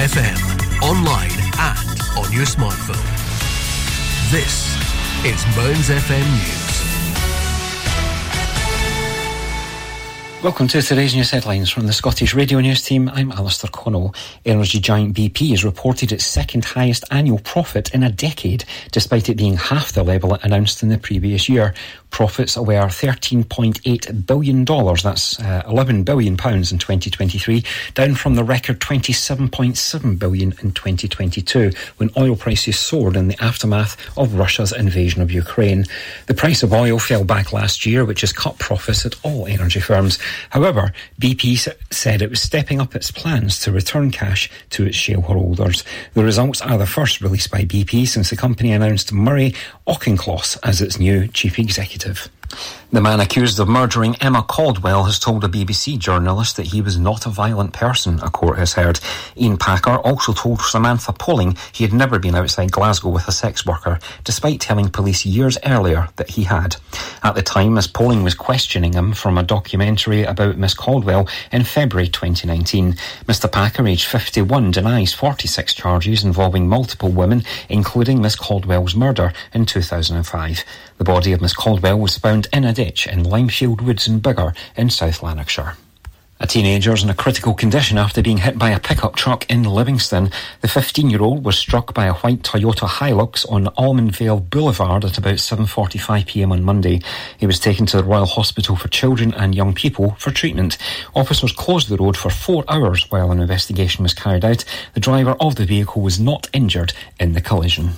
FM, online and on your smartphone. This is Mearns FM News. Welcome to today's news headlines from the Scottish Radio News team. I'm Alistair Connell. Energy giant BP has reported its second highest annual profit in a decade, despite it being half the level it announced in the previous year. Profits were $13.8 billion, that's uh, 11 billion pounds in 2023, down from the record 27.7 billion in 2022, when oil prices soared in the aftermath of Russia's invasion of Ukraine. The price of oil fell back last year, which has cut profits at all energy firms. However, BP said it was stepping up its plans to return cash to its shareholders. The results are the first released by BP since the company announced Murray Auchincloss as its new chief executive. The man accused of murdering Emma Caldwell has told a BBC journalist that he was not a violent person, a court has heard. Ian Packer also told Samantha Poling he had never been outside Glasgow with a sex worker, despite telling police years earlier that he had. At the time, as Poling was questioning him from a documentary about Miss Caldwell in February 2019. Mr Packer, aged 51, denies 46 charges involving multiple women, including Miss Caldwell's murder in 2005. The body of Miss Caldwell was found in a in Limefield Woods in Biggar in South Lanarkshire. A teenager is in a critical condition after being hit by a pickup truck in Livingston. The 15-year-old was struck by a white Toyota Hilux on Almondvale Boulevard at about 7.45pm on Monday. He was taken to the Royal Hospital for Children and Young People for treatment. Officers closed the road for four hours while an investigation was carried out. The driver of the vehicle was not injured in the collision.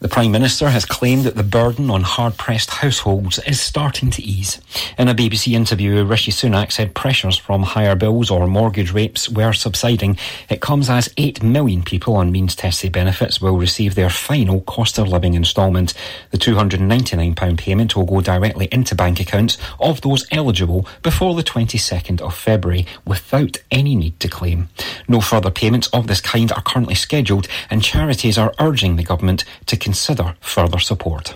The Prime Minister has claimed that the burden on hard-pressed households is starting to ease. In a BBC interview, Rishi Sunak said pressures from higher bills or mortgage rates were subsiding. It comes as 8 million people on means-tested benefits will receive their final cost of living instalment. The £299 payment will go directly into bank accounts of those eligible before the 22nd of February without any need to claim. No further payments of this kind are currently scheduled and charities are urging the government to consider further support.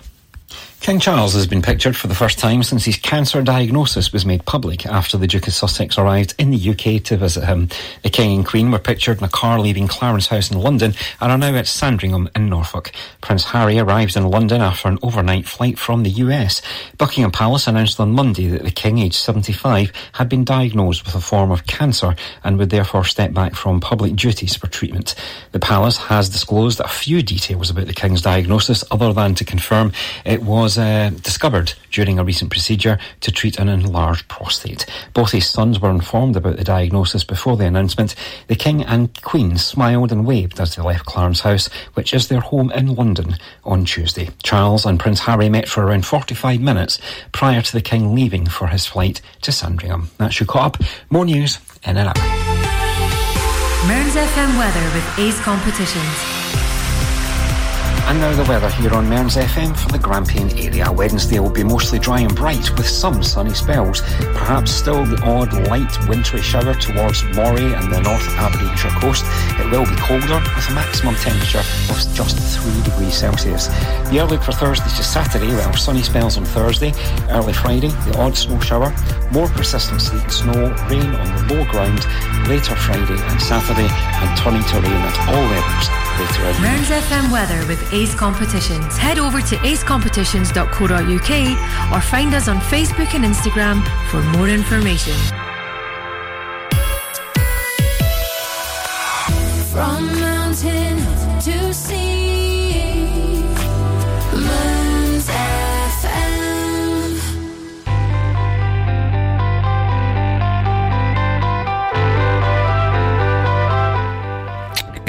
King Charles has been pictured for the first time since his cancer diagnosis was made public after the Duke of Sussex arrived in the UK to visit him. The King and Queen were pictured in a car leaving Clarence House in London and are now at Sandringham in Norfolk. Prince Harry arrived in London after an overnight flight from the US. Buckingham Palace announced on Monday that the King, aged 75, had been diagnosed with a form of cancer and would therefore step back from public duties for treatment. The Palace has disclosed a few details about the King's diagnosis other than to confirm it was was uh, discovered during a recent procedure to treat an enlarged prostate. Both his sons were informed about the diagnosis before the announcement. The King and Queen smiled and waved as they left Clarence House, which is their home in London, on Tuesday. Charles and Prince Harry met for around 45 minutes prior to the King leaving for his flight to Sandringham. That's your caught up. More news in an hour. Mearns FM weather with Ace Competitions. And now the weather here on Mearns FM for the Grampian area. Wednesday will be mostly dry and bright with some sunny spells. Perhaps still the odd light wintry shower towards Moray and the North Aberdeenshire coast. It will be colder with a maximum temperature of just 3 degrees Celsius. The outlook for Thursday to Saturday, well, sunny spells on Thursday, early Friday, the odd snow shower, more persistent snow, rain on the low ground later Friday and Saturday, and turning to rain at all levels Mearns FM weather with Ace Competitions. Head over to acecompetitions.co.uk or find us on Facebook and Instagram for more information. From mountain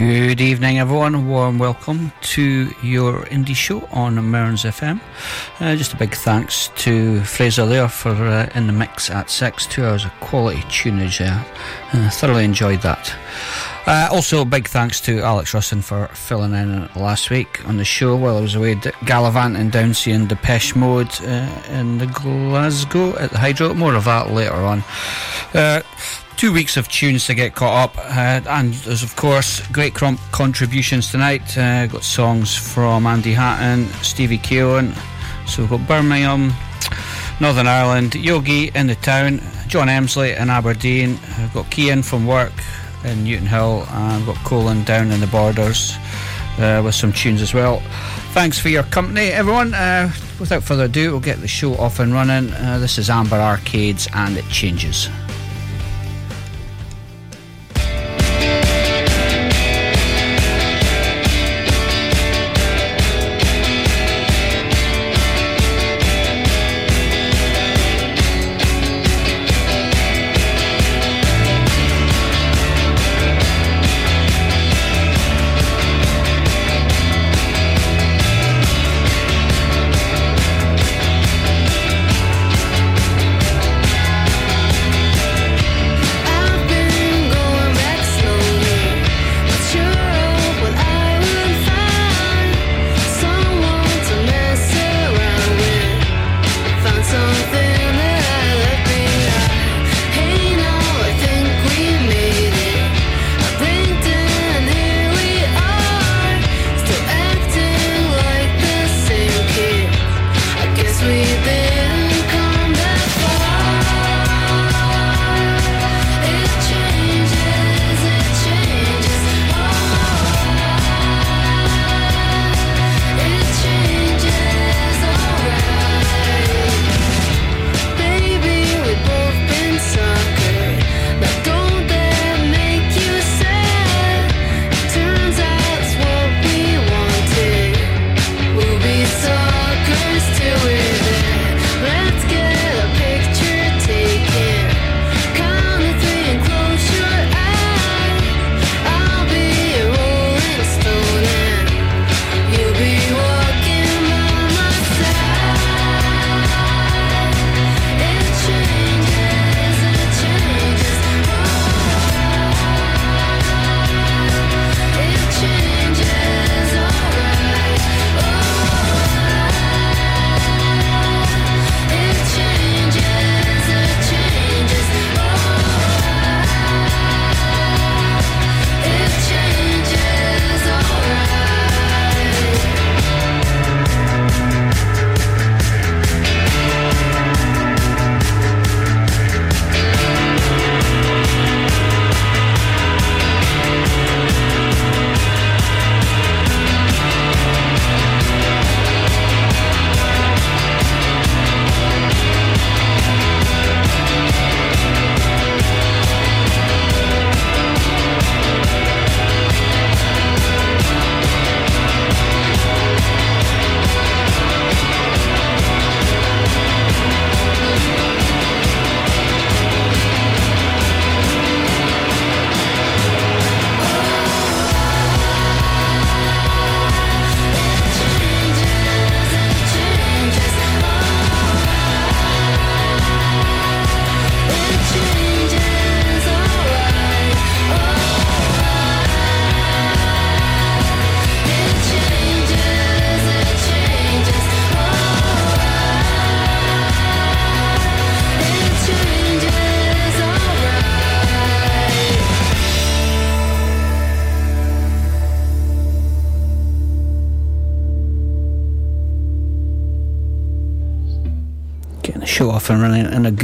Good evening, everyone. Warm welcome to your indie show on Mearns FM. Uh, just a big thanks to Fraser there for uh, in the mix at six. Two hours of quality tunage there. Uh, thoroughly enjoyed that. Uh, also, big thanks to Alex Russin for filling in last week on the show while I was away gallivanting down seeing Depeche Mode uh, in the Glasgow at the Hydro. More of that later on. Two weeks of tunes to get caught up, uh, and there's of course great crom- contributions tonight. Uh, got songs from Andy Hatton, Stevie Keown, so we've got Birmingham, Northern Ireland, Yogi in the town, John Emsley in Aberdeen. I've got Kian from work, in Newton Hill, and we've got Colin down in the borders uh, with some tunes as well. Thanks for your company, everyone. Uh, without further ado, we'll get the show off and running. Uh, this is Amber Arcades, and it changes.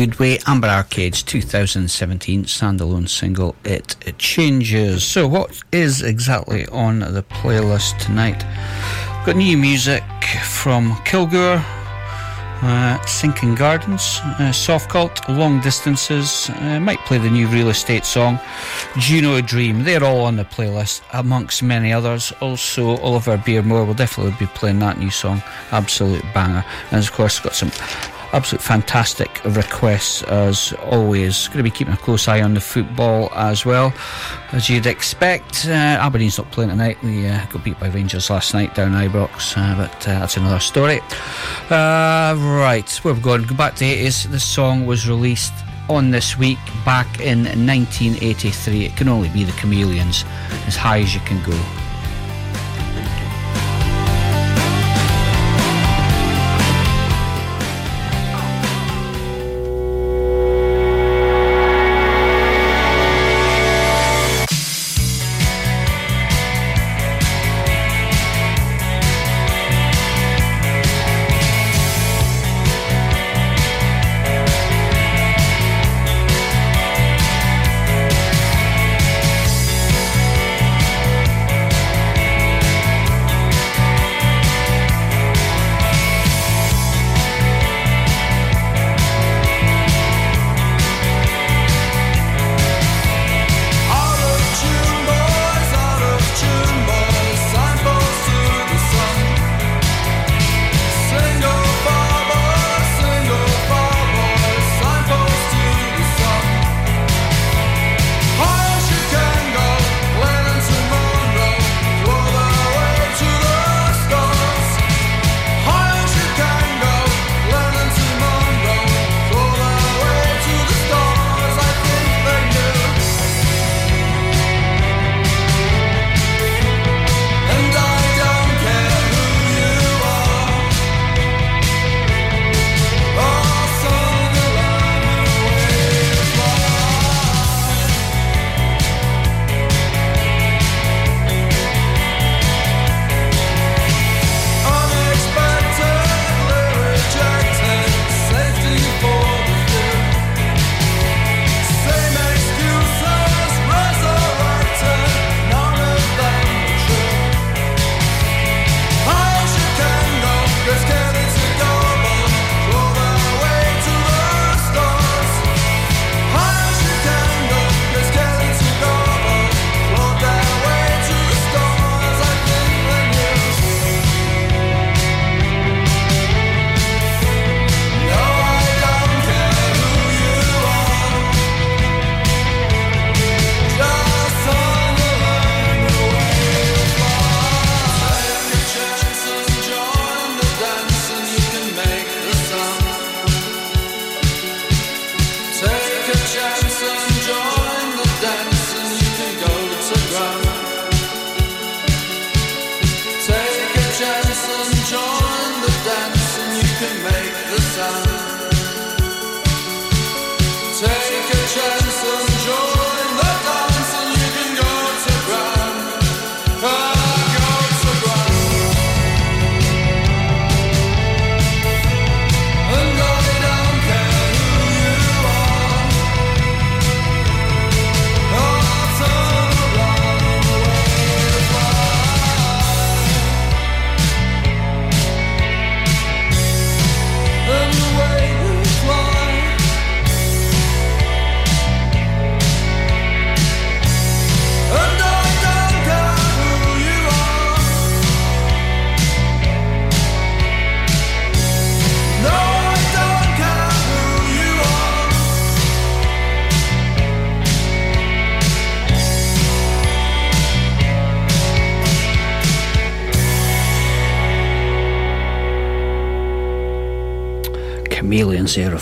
Running in a good way. Amber Arcade's 2017 standalone single, It, Changes. So, what is exactly on the playlist tonight? Got new music from Kilgore, uh, Sinking Gardens, uh, Soft Cult, Long Distances, uh, might play the new Real Estate song, Juno Dream. They're all on the playlist, amongst many others. Also, Oliver Beermore will definitely be playing that new song, absolute banger. And of course, got some absolute fantastic requests as always. Going to be keeping a close eye on the football as well, as you'd expect. Uh, Aberdeen's not playing tonight. They uh, got beat by Rangers last night down Ibrox, uh, but uh, that's another story. Uh, right, we've gone. Go back to the 80s. This song was released on this week back in 1983. It can only be the Chameleons, as high as you can go.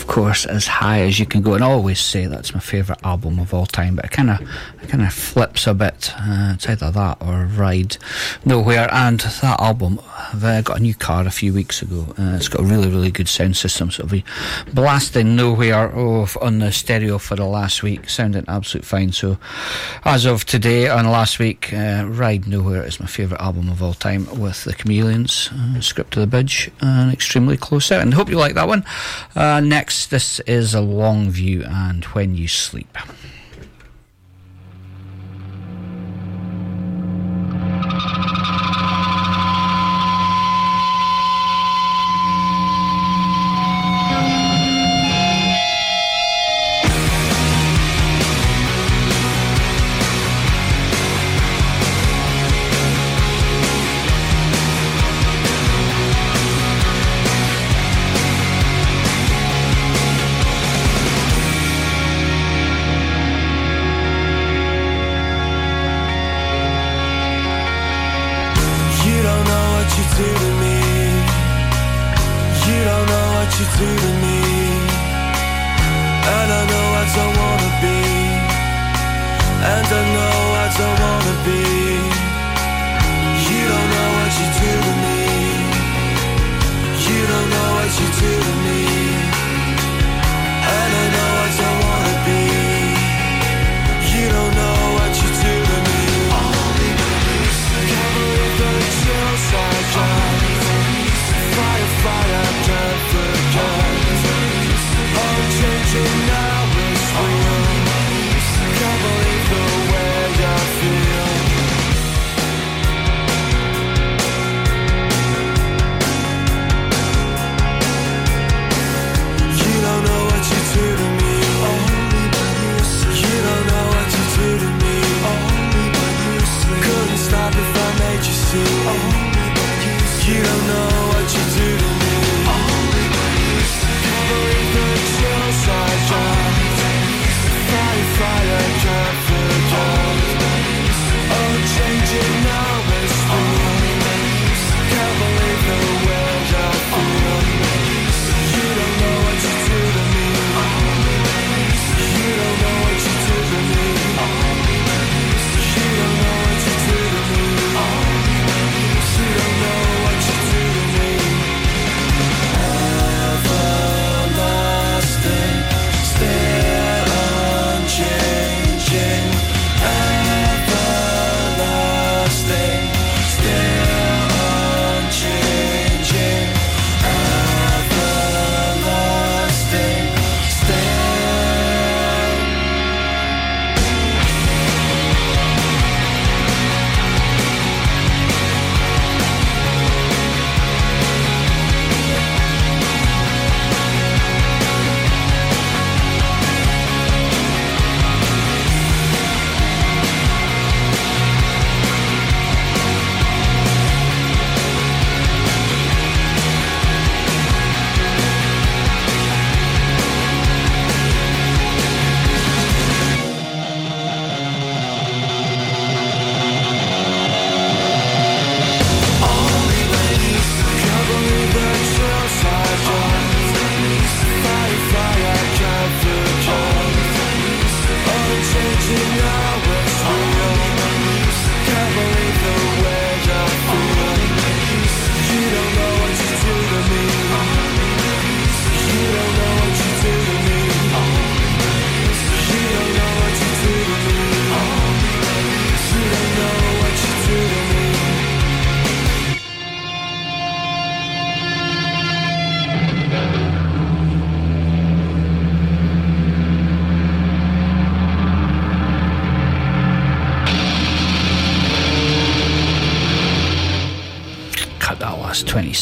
Course, as high as you can go. And I always say that's my favourite album of all time, but it kind of it kind of flips a bit. Uh, it's either that or Ride Nowhere. And that album, I've uh, got a new car a few weeks ago. Uh, it's got a really, really good sound system, so it'll be blasting Nowhere off on the stereo for the last week, sounding absolute fine. So, as of today and last week, uh, Ride Nowhere is my favourite album of all time with the Chameleons, uh, Script of the Bridge, and extremely close. And hope you like that one. Uh, next, this is a Longview and when you sleep.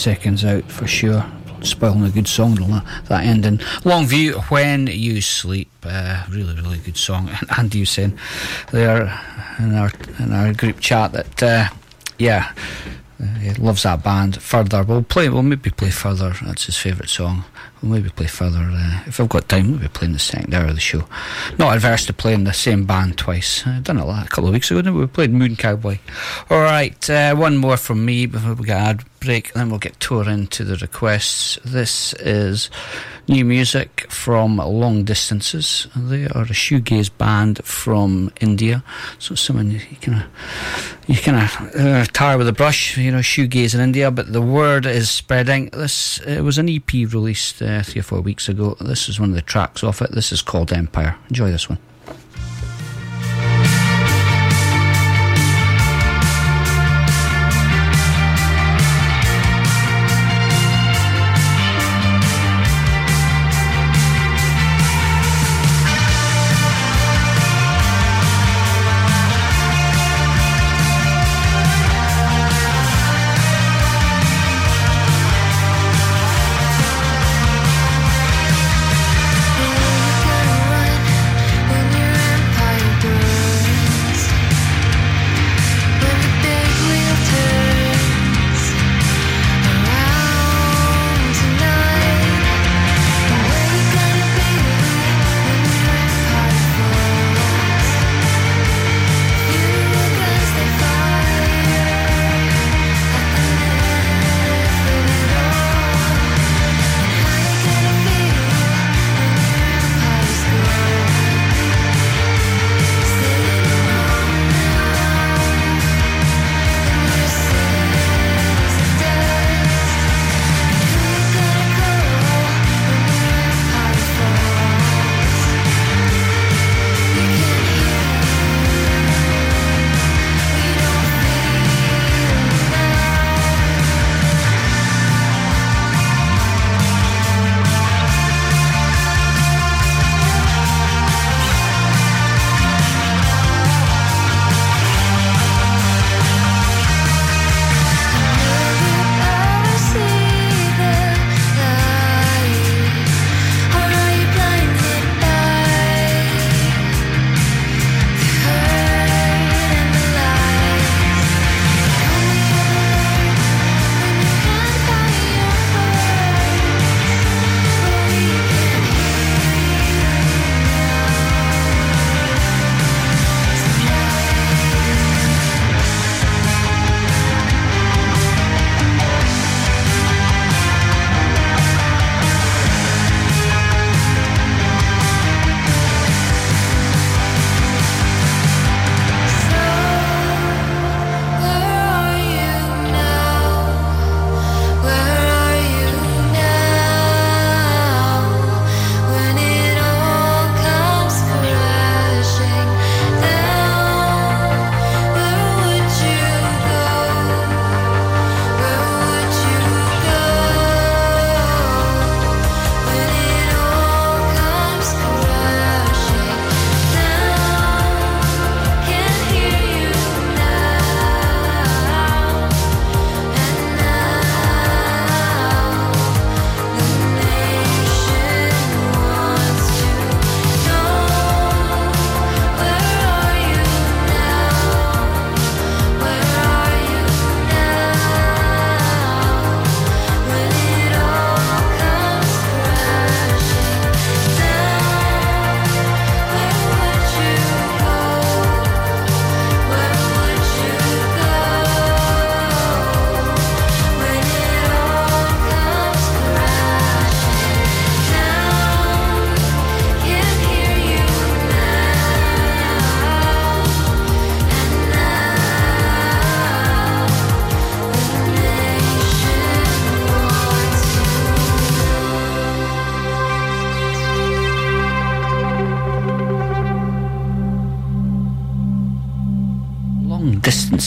Seconds out for sure. Spoiling a good song, that, that ending. Longview, When You Sleep. Uh, really, really good song. And Andy was saying there in our, in our group chat that, uh, yeah, uh, he loves that band. Further, we'll play. We'll maybe play further. That's his favourite song. We'll maybe play further. Uh, if I've got time, we'll be playing the second hour of the show. Not adverse to playing the same band twice. I've done it a couple of weeks ago. We? we played Moon Cowboy. All right, uh, one more from me before we get ad break. Then we'll get tore into the requests. This is new music from Long Distances. They are a shoegaze band from India. So someone you of you kind of uh, tar with a brush, you know, shoegaze in India. But the word is spreading. This it was an EP released uh, three or four weeks ago. This is one of the tracks off it. This is called Empire. Enjoy this one.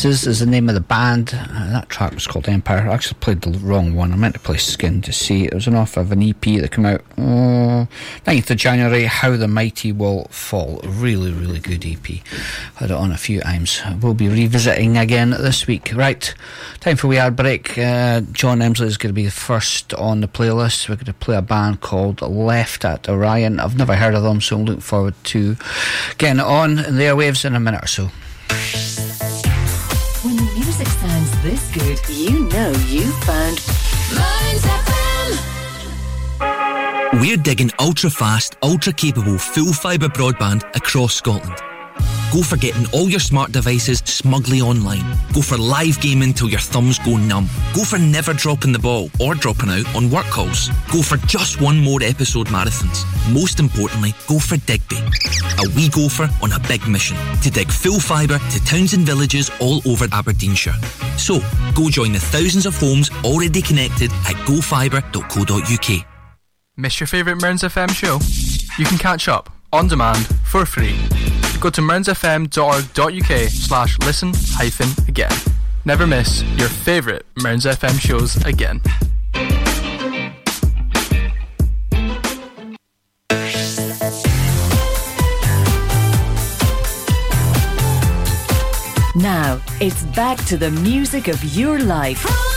Distances is the name of the band. Uh, that track was called Empire. I actually played the wrong one. I meant to play Skin to see. It was an off of an EP that came out uh, 9th of January. How the Mighty Will Fall. Really, really good EP. Had it on a few times. We'll be revisiting again this week. Right, time for we ad break. Uh, John Emsley is going to be the first on the playlist. We're going to play a band called Left at Orion. I've never heard of them, so I'm looking forward to getting it on in the airwaves in a minute or so. Good, you know you found Mearns FM. We're digging ultra fast, ultra capable, full fibre broadband across Scotland. Go for getting all your smart devices smugly online. Go for live gaming till your thumbs go numb. Go for never dropping the ball or dropping out on work calls. Go for just one more episode marathons. Most importantly, go for Digby. A wee gopher on a big mission to dig full fibre to towns and villages all over Aberdeenshire. So, go join the thousands of homes already connected at gofibre.co.uk. Miss your favourite Mearns FM show? You can catch up on demand for free. Go to mearnsfm.org.uk slash listen hyphen again. Never miss your favourite Mearns FM shows again. Now, it's back to the music of your life.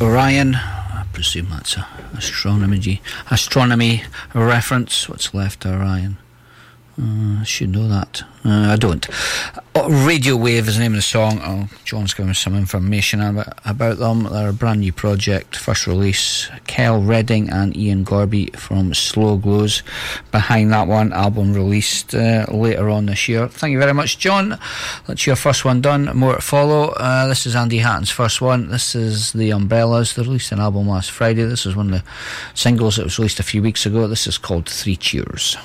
Orion. I presume that's a astronomy astronomy reference. What's left Orion? Uh, I should know that. Uh, I don't. Uh, Radio Wave is the name of the song. Oh, John's giving us some information about, about them. They're a brand new project, first release. Kel Redding and Ian Gorby from Slow Glows. Behind that one, album released uh, later on this year. Thank you very much, John. That's your first one done. More to follow. Uh, this is Andy Hatton's first one. This is The Umbrellas. They released an album last Friday. This is one of the singles that was released a few weeks ago. This is called Three Cheers.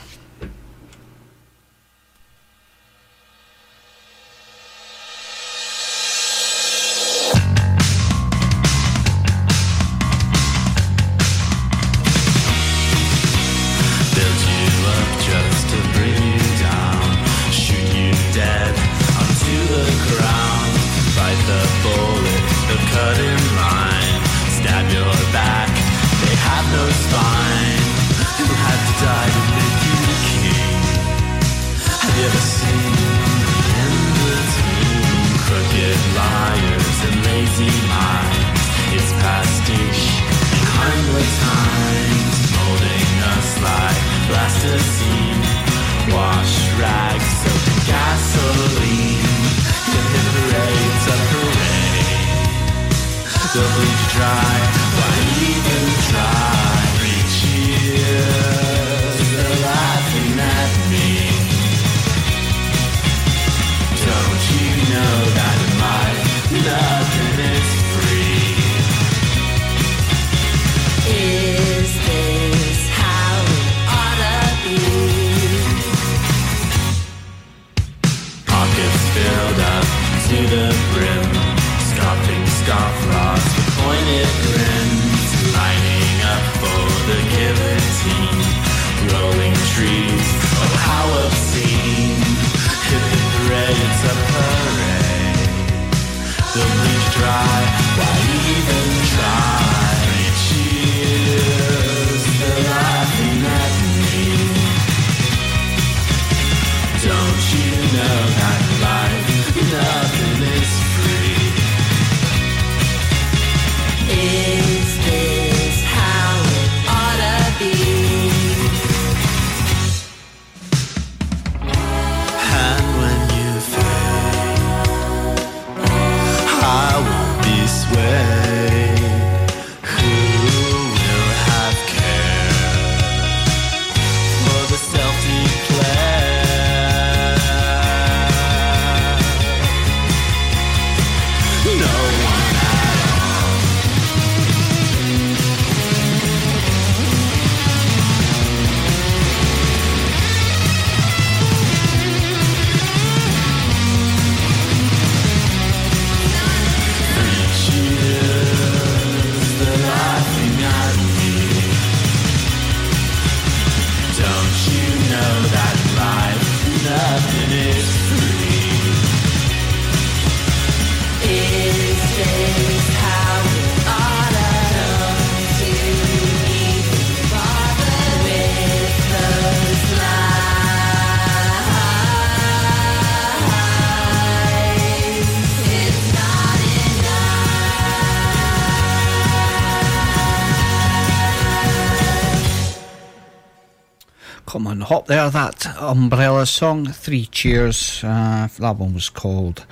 There. That Umbrella song, Three Cheers. Uh, that one was called,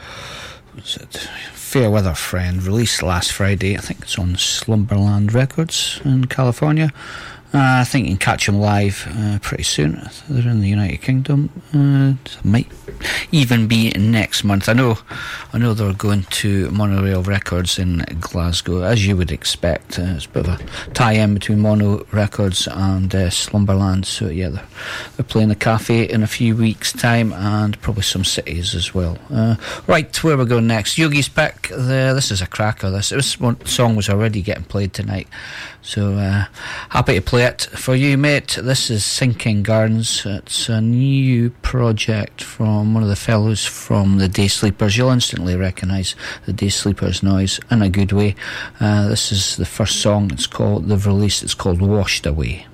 was it Fair Weather Friend, released last Friday. I think it's on Slumberland Records in California. Uh, I think you can catch them live uh, pretty soon. They're in the United Kingdom. Uh, might even be next month. I know, I know they're going to Monorail Records in Glasgow, as you would expect. Uh, it's a bit of a tie-in between Mono Records and uh, Slumberland. So yeah, they're, they're playing the cafe in a few weeks' time, and probably some cities as well. Uh, right, where we're going next? Yogi's pick. The, this is a cracker. This this one song was already getting played tonight. So uh, happy to play it for you, mate. This is Sinking Gardens. It's a new project from one of the fellows from the Day Sleepers. You'll instantly recognise the Day Sleepers noise in a good way. Uh, this is the first song. It's called they've released. It's called Washed Away.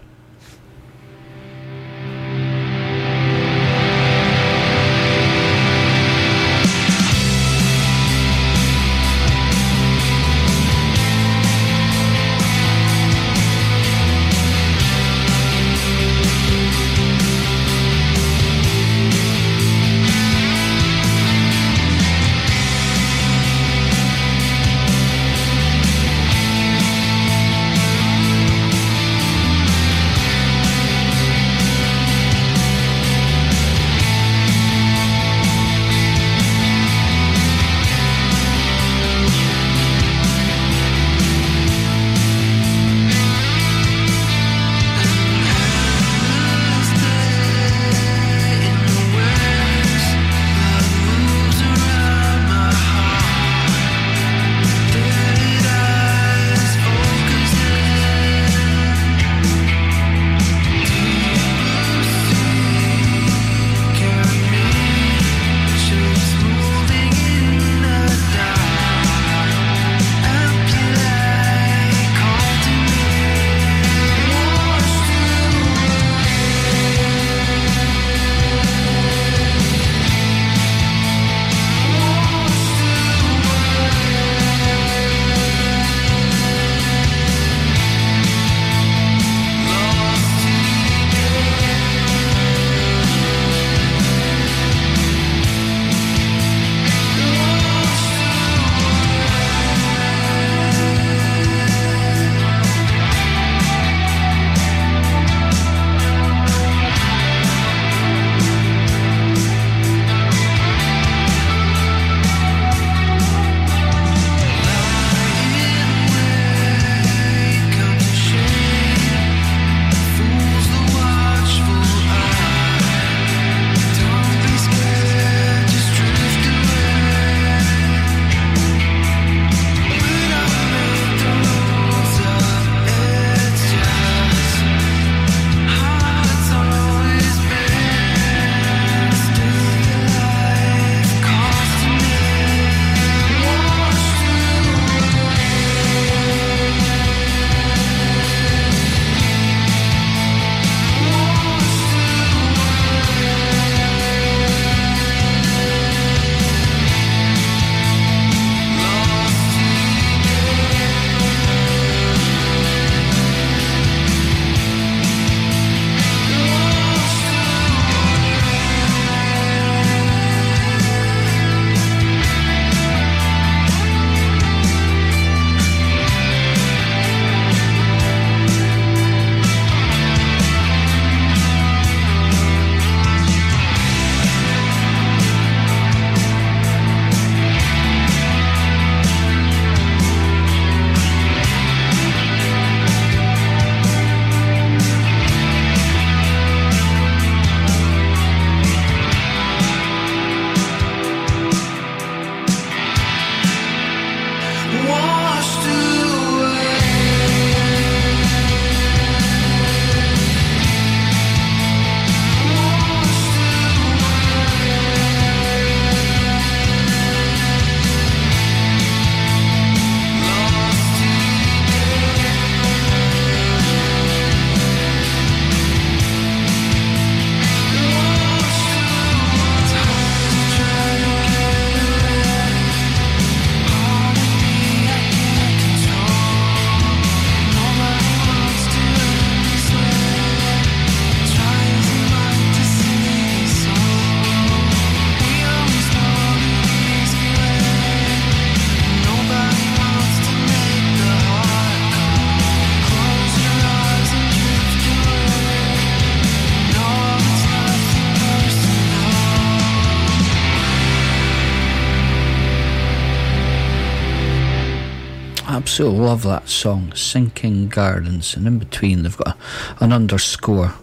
Love that song, Sinking Gardens, and in between they've got an underscore.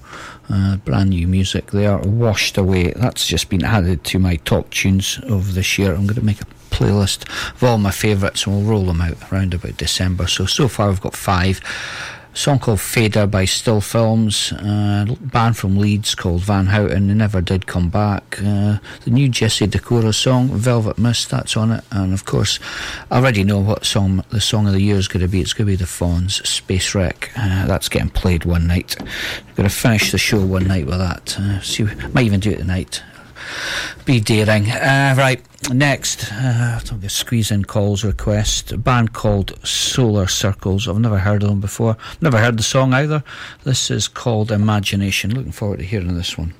Uh, brand new music They are Washed Away. That's just been added to my top tunes of this year. I'm going to make a playlist of all my favourites and we'll roll them out around about December. So, so far I've got five. Song called Fader by Still Films, uh, band from Leeds called Van Houten, they never did come back. Uh, the new Jesse Decora song, Velvet Mist, that's on it. And of course, I already know what song the song of the year is going to be. It's going to be the Fawns, Space Wreck. Uh, that's getting played one night. I'm going to finish the show one night with that. Uh, see, might even do it tonight. Be daring. Uh, right, next, uh, I'm going to squeeze in calls request. A band called Solar Circles. I've never heard of them before. Never heard the song either. This is called Imagination. Looking forward to hearing this one.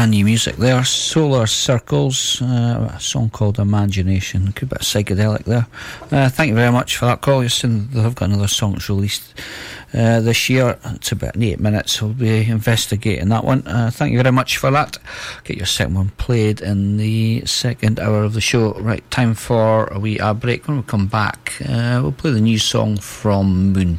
Brand new music there. Solar Circles, uh, a song called Imagination. Good bit of psychedelic there. Uh, thank you very much for that call. You've seen they've got another song released uh, this year. It's about eight minutes. We'll be investigating that one. Uh, thank you very much for that. Get your second one played in the second hour of the show. Right, time for a wee break. When we come back, uh, we'll play the new song from Moon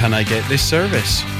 Can I get this service?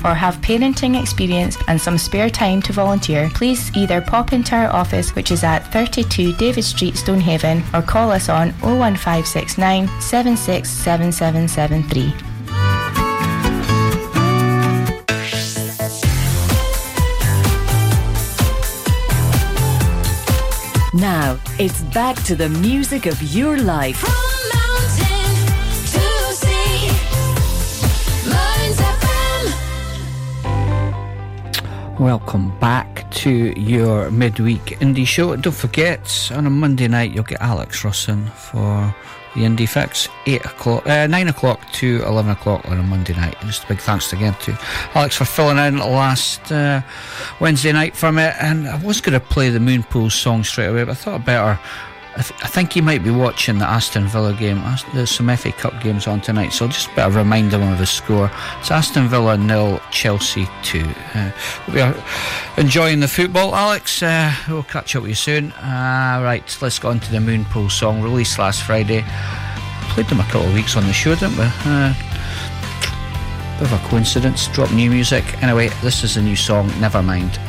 or have parenting experience and some spare time to volunteer, please either pop into our office, which is at 32 David Street, Stonehaven, or call us on 01569 767773. Now, it's back to the music of your life. Welcome back to your midweek indie show. Don't forget, on a Monday night, you'll get Alex Russin for the Indie Fix. Eight o'clock, uh, nine o'clock to eleven o'clock on a Monday night. And just a big thanks again to Alex for filling in last uh, Wednesday night for me. And I was going to play the Moonpool song straight away, but I thought I better. I, th- I think you might be watching the Aston Villa game. There's some FA Cup games on tonight, so just better remind them of the score. It's Aston Villa nil, Chelsea two. Uh, we are enjoying the football, Alex. Uh, we'll catch up with you soon. Uh, right, let's go on to the Moonpool song released last Friday. Played them a couple of weeks on the show, didn't we? Uh, bit of a coincidence. Drop new music. Anyway, this is a new song. Never mind.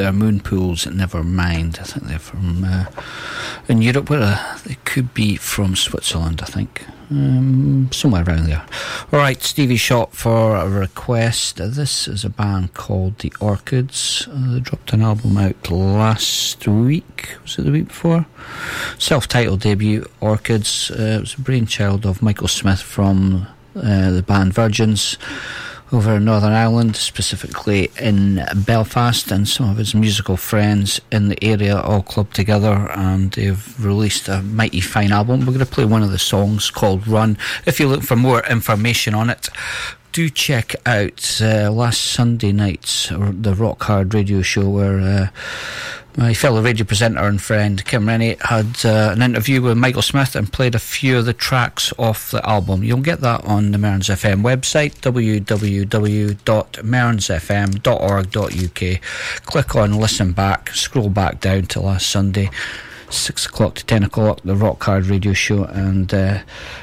There. Moon Pools, Never Mind. I think they're from uh, in Europe. Where uh, they could be from Switzerland, I think. Um, somewhere around there. All right, Stevie Shot for a request. This is a band called The Orchids. Uh, they dropped an album out last week. Was it the week before? Self-titled debut, Orchids. Uh, it was a brainchild of Michael Smith from uh, the band Virgins over in Northern Ireland, specifically in Belfast, and some of his musical friends in the area all clubbed together and they've released a mighty fine album. We're going to play one of the songs called Run. If you look for more information on it, do check out uh, last Sunday night's the Rock Hard radio show where uh, my fellow radio presenter and friend Kim Rennie had uh, an interview with Michael Smith and played a few of the tracks off the album. You'll get that on the Mearns FM website, www.mearnsfm.org.uk. Click on listen back, scroll back down to last Sunday. 6 o'clock to 10 o'clock, the Rock Hard radio show, and uh,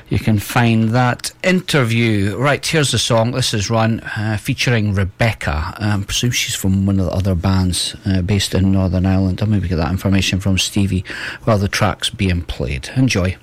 you can find that interview. Right, here's the song. This is Run, uh, featuring Rebecca. Um, I presume she's from one of the other bands uh, based in Northern Ireland. I'll maybe get that information from Stevie while the track's being played. Enjoy.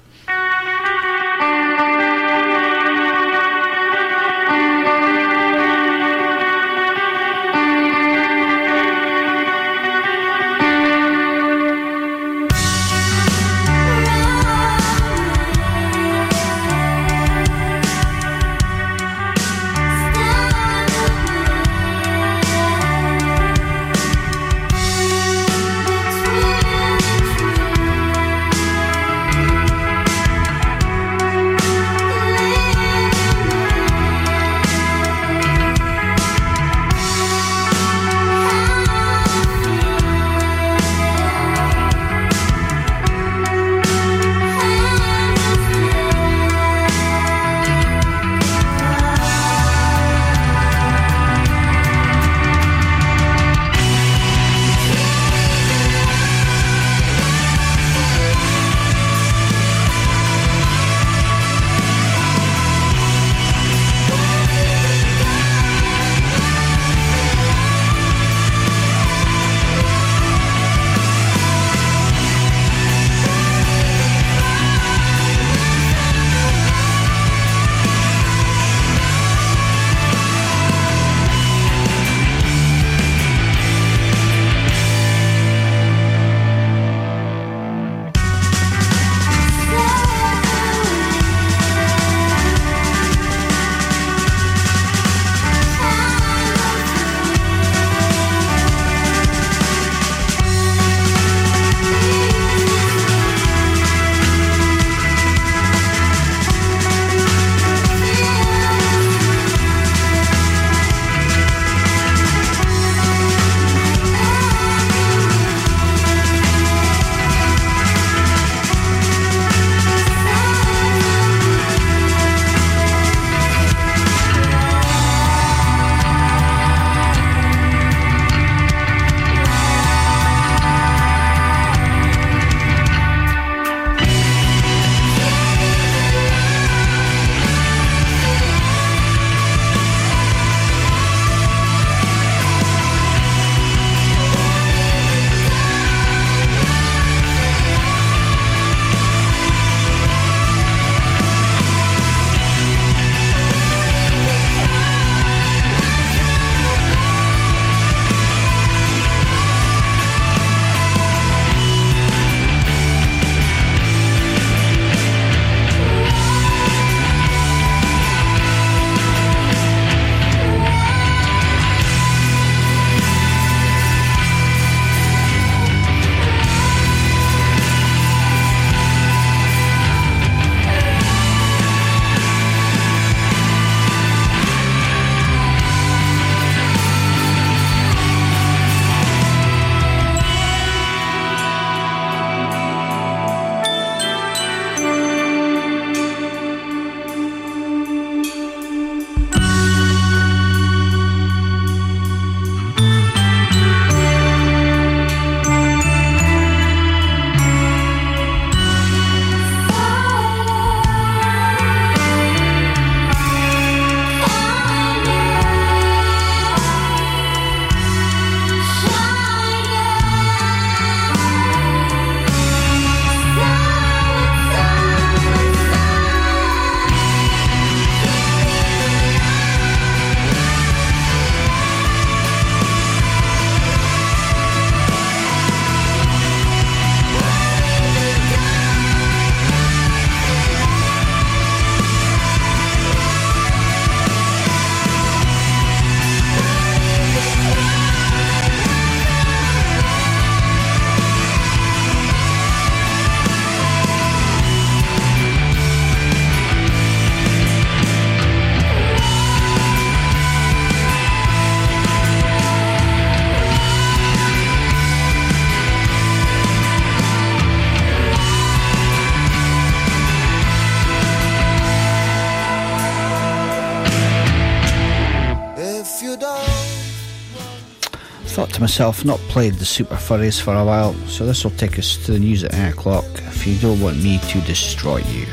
Myself, not played the Super Furries for a while, so this will take us to the news at 8 o'clock if you don't want me to destroy you.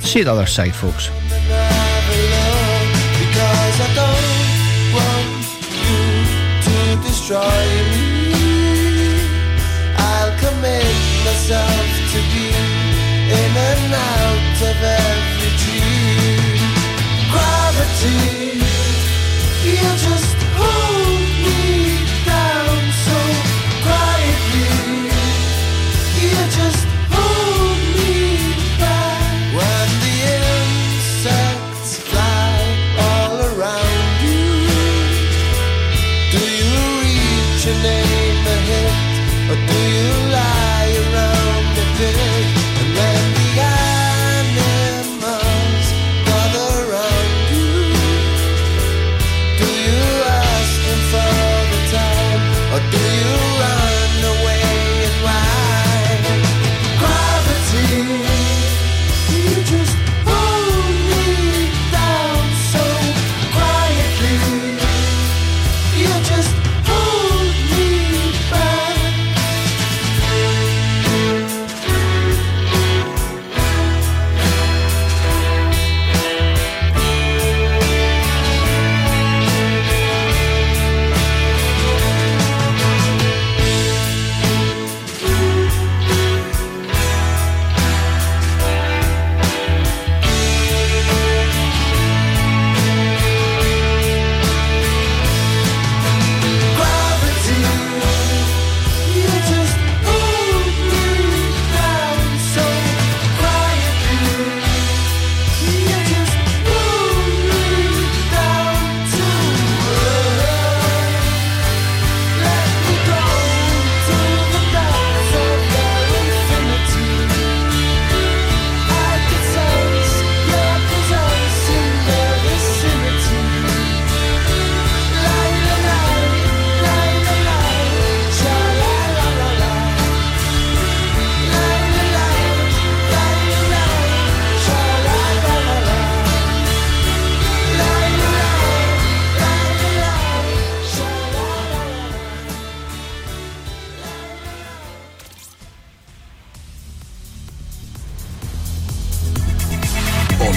See you the other side, folks. I don't want just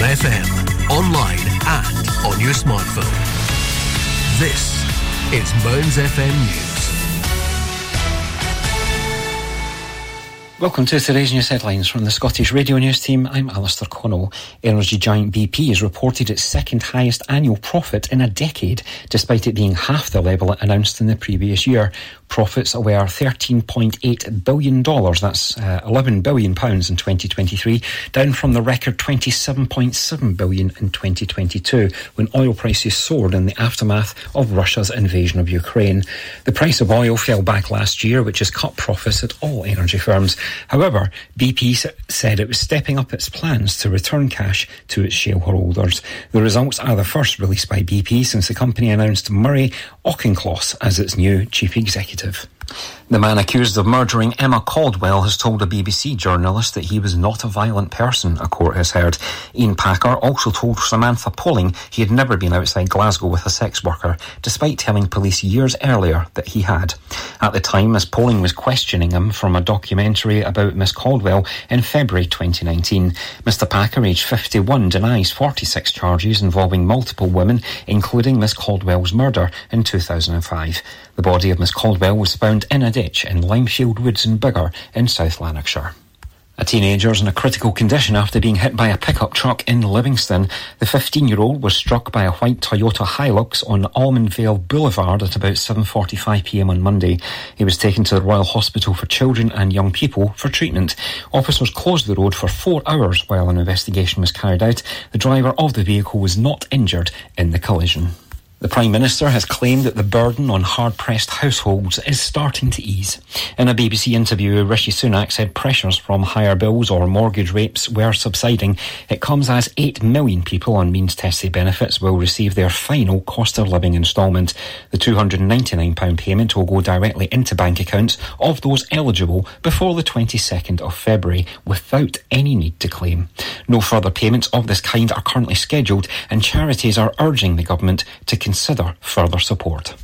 FM, online, and on your smartphone. This is Mearns FM News. Welcome to today's news headlines from the Scottish Radio News team. I'm Alistair Connell. Energy giant BP has reported its second highest annual profit in a decade, despite it being half the level it announced in the previous year. Profits were $13.8 billion, that's uh, 11 billion pounds in 2023, down from the record 27.7 billion in 2022, when oil prices soared in the aftermath of Russia's invasion of Ukraine. The price of oil fell back last year, which has cut profits at all energy firms. However, BP said it was stepping up its plans to return cash to its shareholders. The results are the first released by BP since the company announced Murray Auchincloss as its new chief executive. The man accused of murdering Emma Caldwell has told a BBC journalist that he was not a violent person, a court has heard. Ian Packer also told Samantha Poling he had never been outside Glasgow with a sex worker, despite telling police years earlier that he had. At the time, Miss Poling was questioning him from a documentary about Miss Caldwell in February 2019. Mr Packer, aged 51, denies 46 charges involving multiple women, including Miss Caldwell's murder in 2005. The body of Miss Caldwell was found in a ditch in Limefield Woods in Biggar in South Lanarkshire. A teenager is in a critical condition after being hit by a pickup truck in Livingston. The 15 year old was struck by a white Toyota Hilux on Almondvale Boulevard at about 7.45pm on Monday. He was taken to the Royal Hospital for Children and Young People for treatment. Officers closed the road for four hours while an investigation was carried out. The driver of the vehicle was not injured in the collision. The Prime Minister has claimed that the burden on hard pressed households is starting to ease. In a BBC interview, Rishi Sunak said pressures from higher bills or mortgage rates were subsiding. It comes as 8 million people on means tested benefits will receive their final cost of living instalment. The £299 payment will go directly into bank accounts of those eligible before the 22nd of February without any need to claim. No further payments of this kind are currently scheduled, and charities are urging the government to consider further support.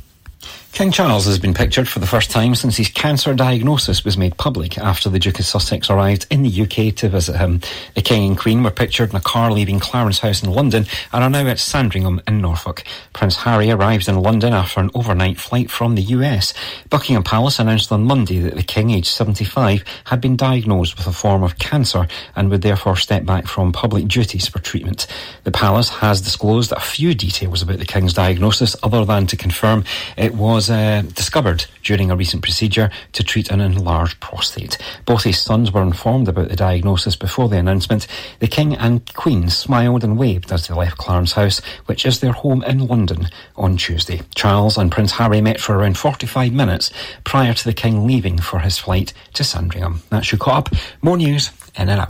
King Charles has been pictured for the first time since his cancer diagnosis was made public after the Duke of Sussex arrived in the UK to visit him. The King and Queen were pictured in a car leaving Clarence House in London and are now at Sandringham in Norfolk. Prince Harry arrived in London after an overnight flight from the US. Buckingham Palace announced on Monday that the King, aged 75, had been diagnosed with a form of cancer and would therefore step back from public duties for treatment. The Palace has disclosed a few details about the King's diagnosis other than to confirm it was uh, discovered during a recent procedure to treat an enlarged prostate. Both his sons were informed about the diagnosis before the announcement. The King and Queen smiled and waved as they left Clarence House, which is their home in London, on Tuesday. Charles and Prince Harry met for around 45 minutes prior to the King leaving for his flight to Sandringham. That's your caught up. More news in an hour.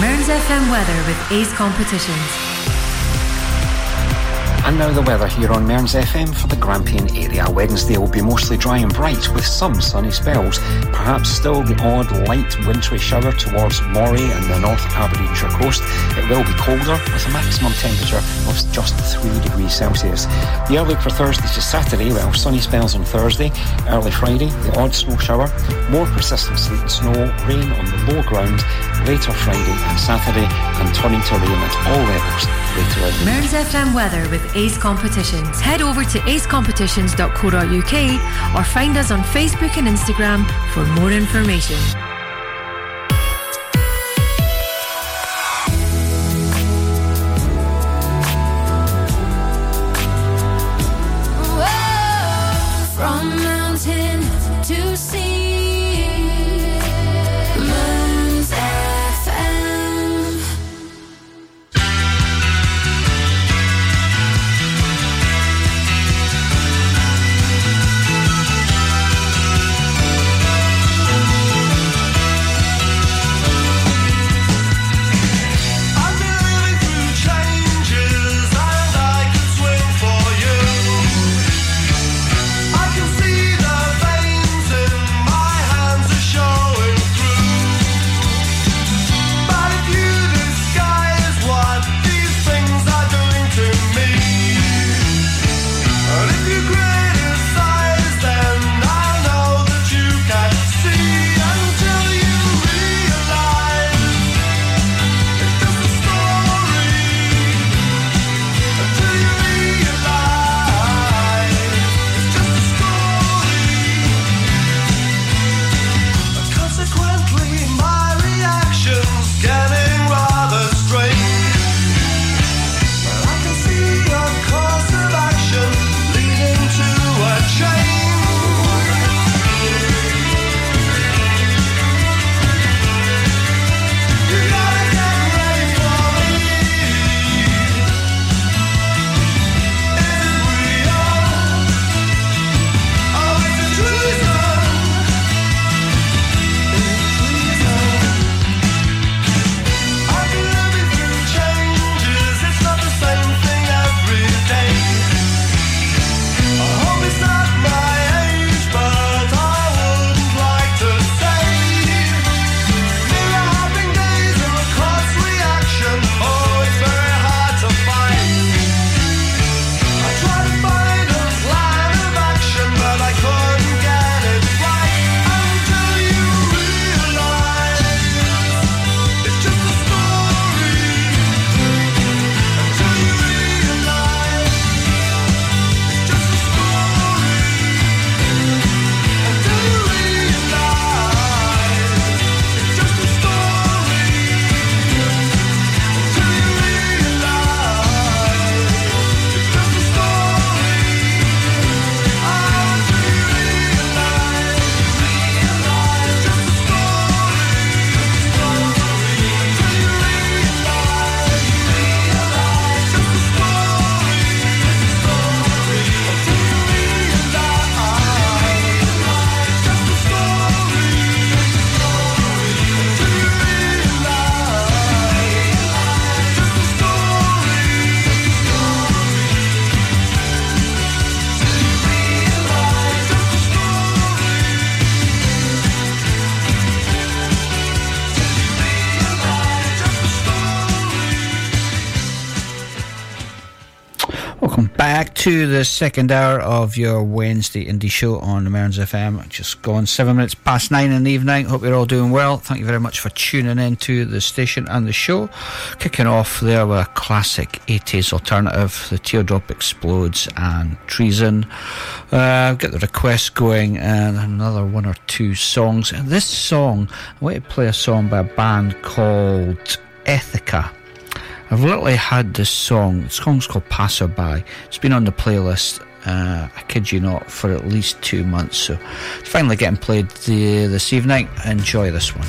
Mearns FM weather with Ace Competitions. And now the weather here on Mearns FM for the Grampian area. Wednesday will be mostly dry and bright with some sunny spells. Perhaps still the odd light wintry shower towards Moray and the North Aberdeenshire coast. It will be colder with a maximum temperature of just 3 degrees Celsius. The outlook for Thursday to Saturday, well, sunny spells on Thursday, early Friday, the odd snow shower, more persistent snow, rain on the low ground later Friday and Saturday, and turning to rain at all levels Mearns FM weather with Ace Competitions. Head over to acecompetitions.co.uk or find us on Facebook and Instagram for more information. To the second hour of your Wednesday indie show on Mearns FM. Just gone seven minutes past nine in the evening. Hope you're all doing well. Thank you very much for tuning in to the station and the show. Kicking off there with a classic 80s alternative, The Teardrop Explodes and Treason. Uh, get the requests going and another one or two songs. And this song, I want to play a song by a band called Ethica. I've literally had this song. The song's called Passerby. It's been on the playlist. Uh, I kid you not, for at least two months. So it's finally getting played the, this evening. Enjoy this one.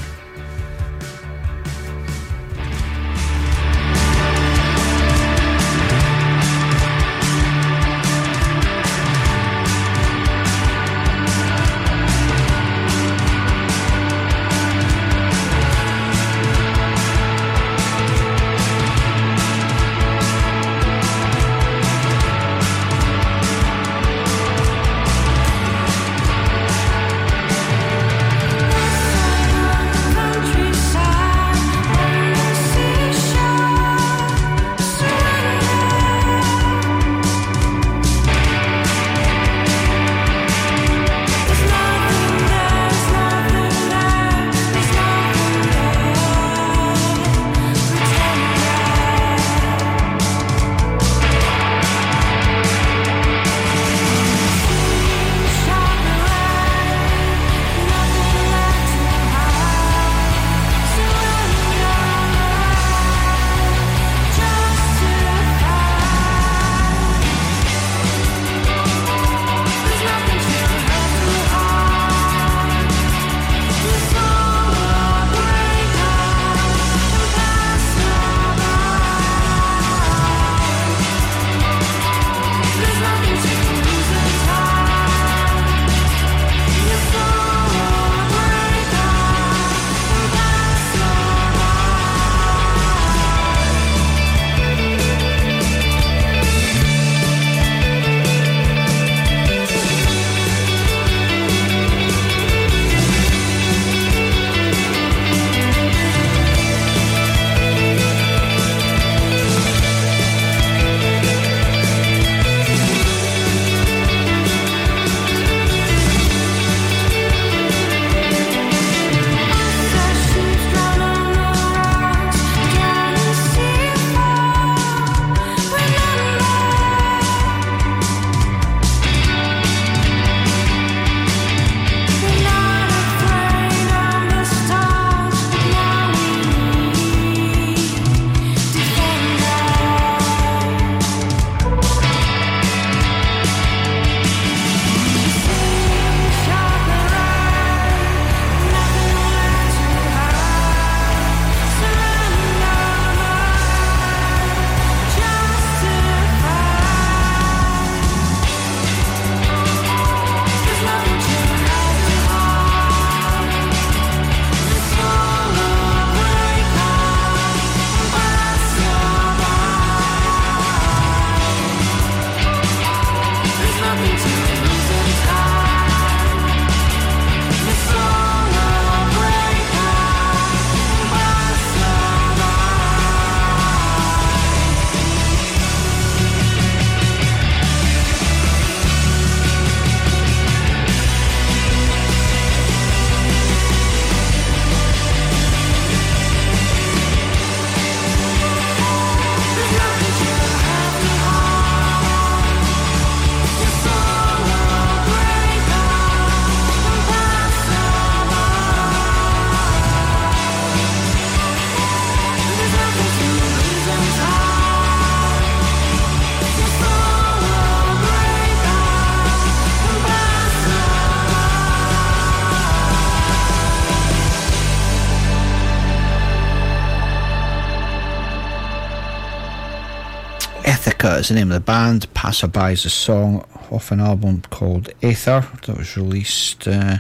Ethica is the name of the band. Passerby is a song off an album called Aether that was released uh,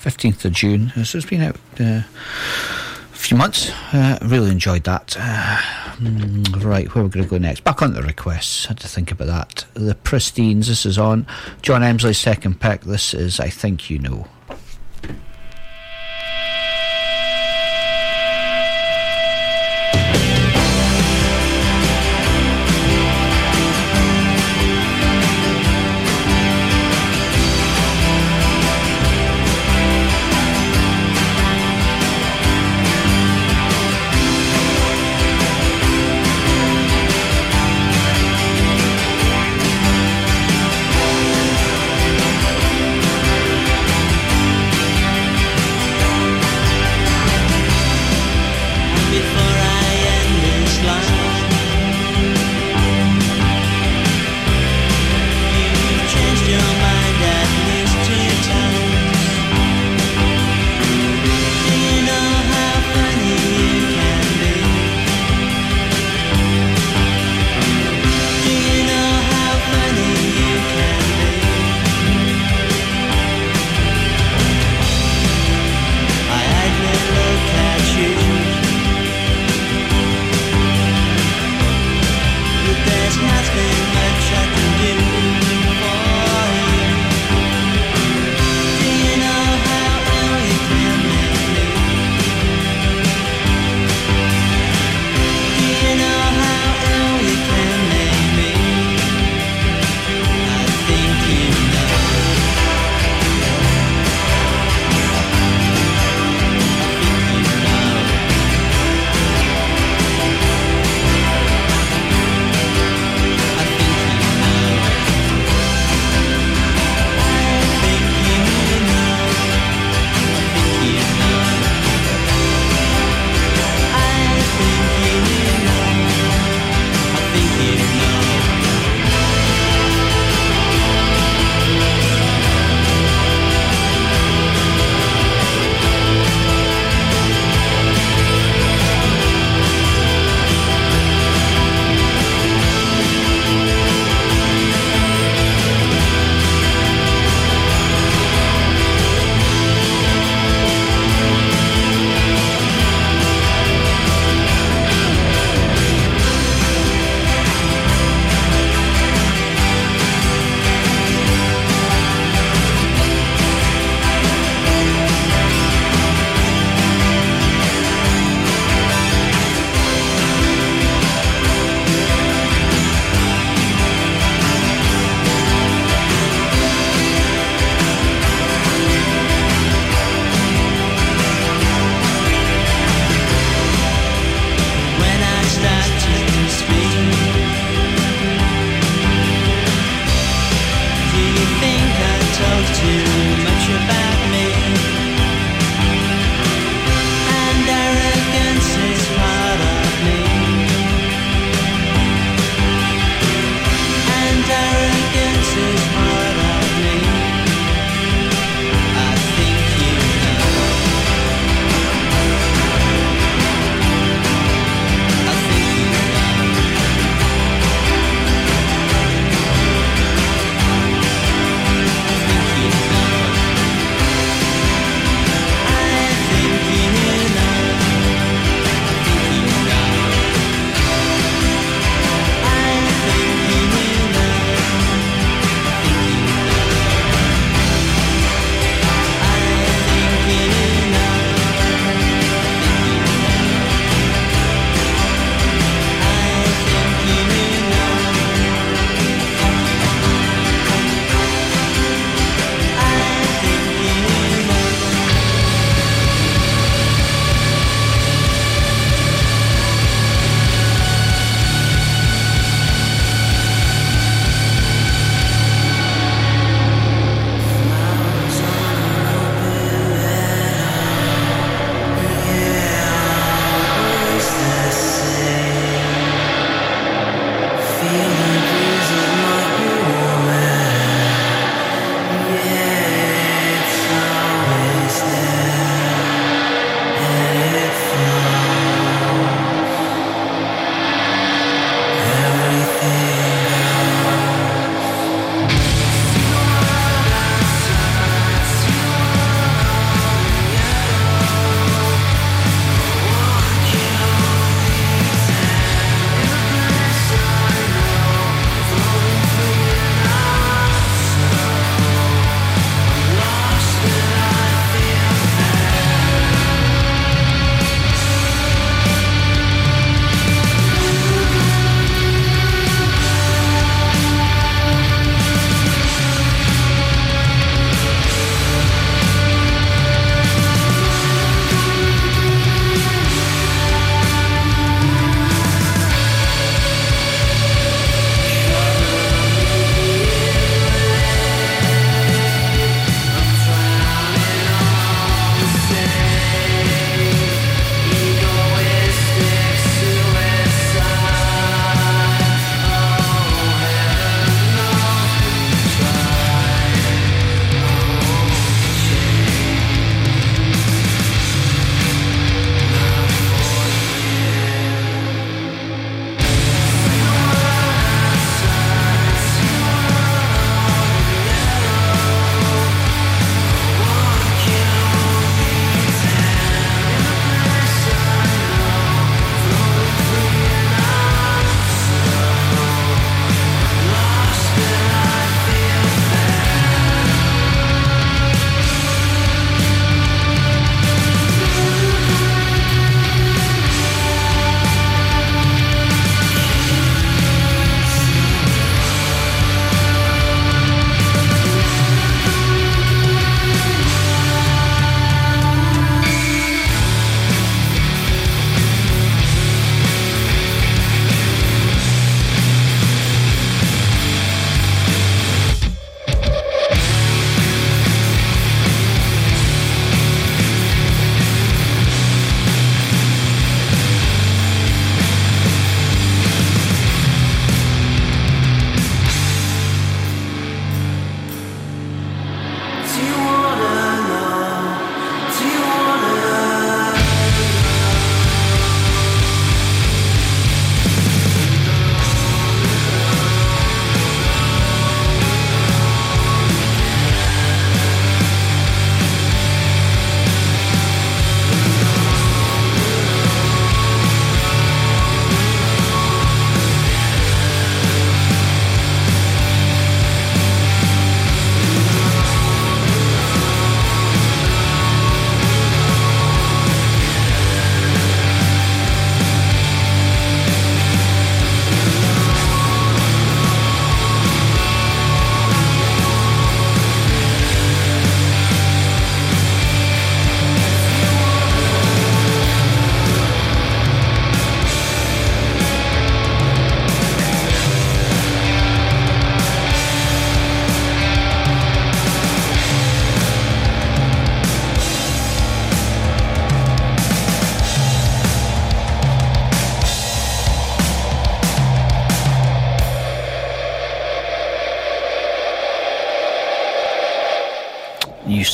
15th of June. So it's been out uh, a few months. Uh, really enjoyed that. Uh, mm, right, where we're going to go next? Back on the requests. Had to think about that. The Pristines. This is on John Emsley's second pick. This is I Think You Know.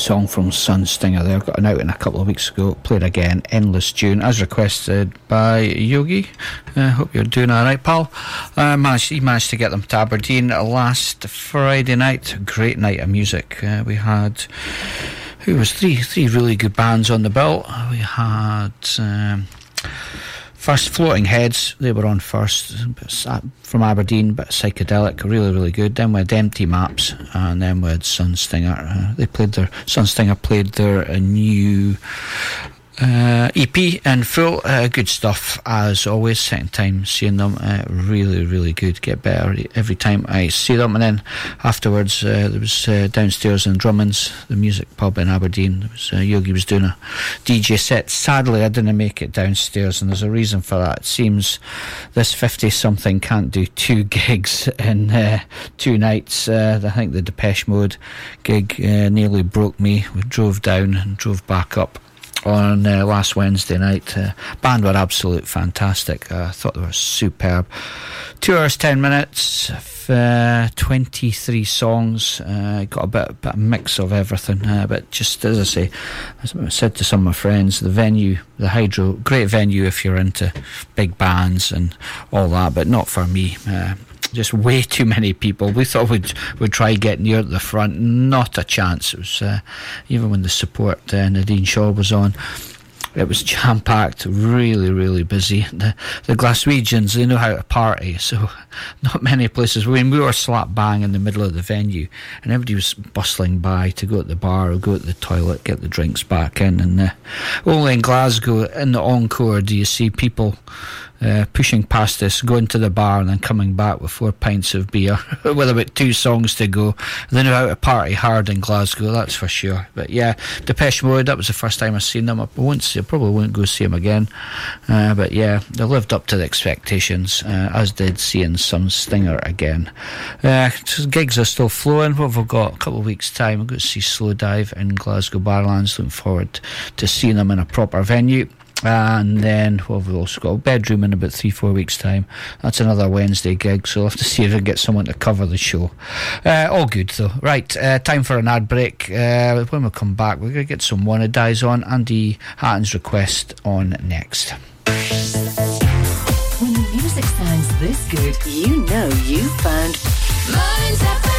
Song from Sunstinger there. Got an out in a couple of weeks ago. Played again. Endless tune as requested by Yogi. uh, hope you're doing all right, pal. Uh, managed, he managed to get them to Aberdeen last Friday night. Great night of music. Uh, we had who was three three really good bands on the bill. We had. Um, First, Floating Heads, they were on first from Aberdeen, but psychedelic, really, really good. Then we had Empty Maps, and then we had Sunstinger. Uh, they played their, Sunstinger played their uh, new uh, EP in full. Uh, good stuff, as always. Second time seeing them, uh, really, really good. Get better every time I see them. And then afterwards, uh, there was uh, downstairs in Drummond's, the music pub in Aberdeen. There was, uh, Yogi was doing a DJ set. Sadly, I didn't make it downstairs, and there's a reason for that. It seems this 50 something can't do two gigs in two nights. I think the Depeche Mode gig nearly broke me. We drove down and drove back up on uh, last Wednesday night. Uh, band were absolute fantastic. Uh, I thought they were superb. Two hours ten minutes, f- uh, twenty three songs. Uh, got a bit, bit of mix of everything. Uh, but just as I say, as I said to some of my friends, the venue, the Hydro, great venue if you're into big bands and all that, but not for me. Just way too many people. We thought we'd we'd try get near the front. Not a chance. It was uh, even when the support uh, Nadine Shah was on. It was jam packed, really, really busy. The the Glaswegians, they know how to party, so not many places. I mean, we were slap bang in the middle of the venue, and everybody was bustling by to go to the bar or go to the toilet, get the drinks back in. And uh, only in Glasgow, in the encore, do you see people uh, pushing past us, going to the bar, and then coming back with four pints of beer with about two songs to go. They know how to party hard in Glasgow, that's for sure. But yeah, Depeche Mode, that was the first time I've seen them. I won't see, I probably won't go see them again. Uh, but yeah, they lived up to the expectations, uh, as did seeing Sunstinger again. Uh, gigs are still flowing. What have we got? A couple of weeks' time, we've going to see Slowdive in Glasgow Barrowlands. Looking forward to seeing them in a proper venue. And then what have we also got? A bedroom in about three, four weeks' time. That's another Wednesday gig, so I'll have to see if I can get someone to cover the show. Uh, all good though. Right, uh, time for an ad break. Uh, when we come back, we're going to get some Wannadies on. Andy Hatton's request on next. When the music sounds this good, you know you found Mearns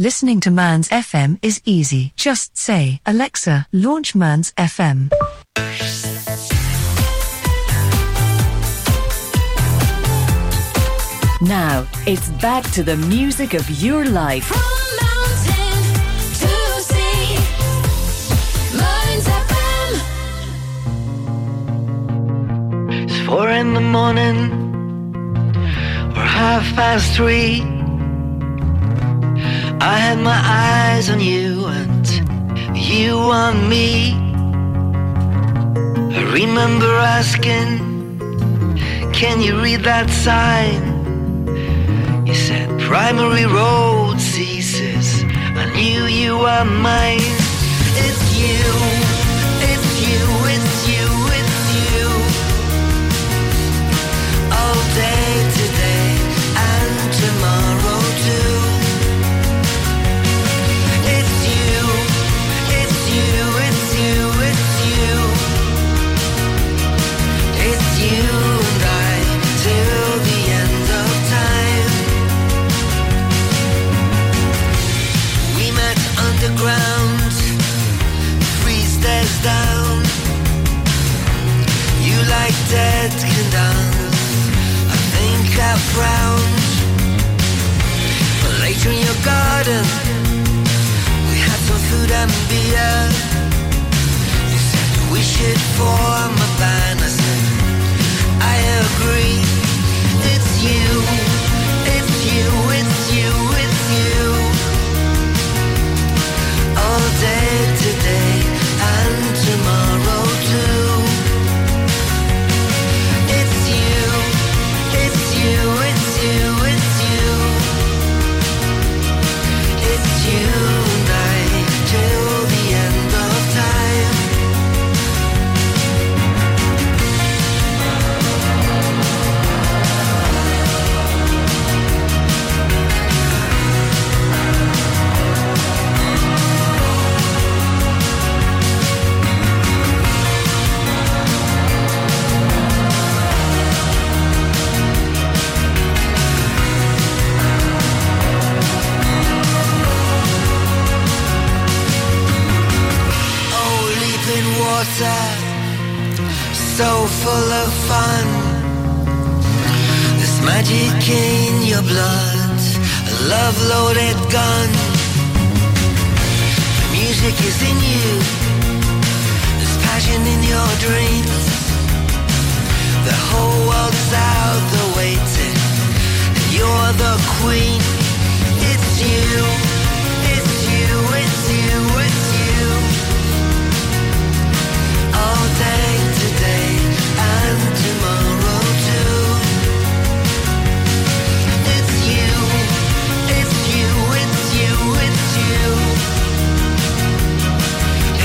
Listening to Mearns FM is easy. Just say, Alexa, launch Mearns FM. Now, it's back to the music of your life. Mountain to sea. Mearns FM. It's four in the morning or half past three. I had my eyes on you and you on me. I remember asking, Can you read that sign? You said primary road ceases. I knew you were mine. It's you, it's you, it's you. down. You like dead can dance. I think I've frowned. But later in your garden, we had some food and beer. You said we should form a band. I said I agree. It's you. It's you. It's you. It's you. All day today. Water, so full of fun. There's magic in your blood, a love loaded gun. The music is in you, there's passion in your dreams. The whole world is out there waiting, and you're the queen. It's you, it's you, it's you, it's you.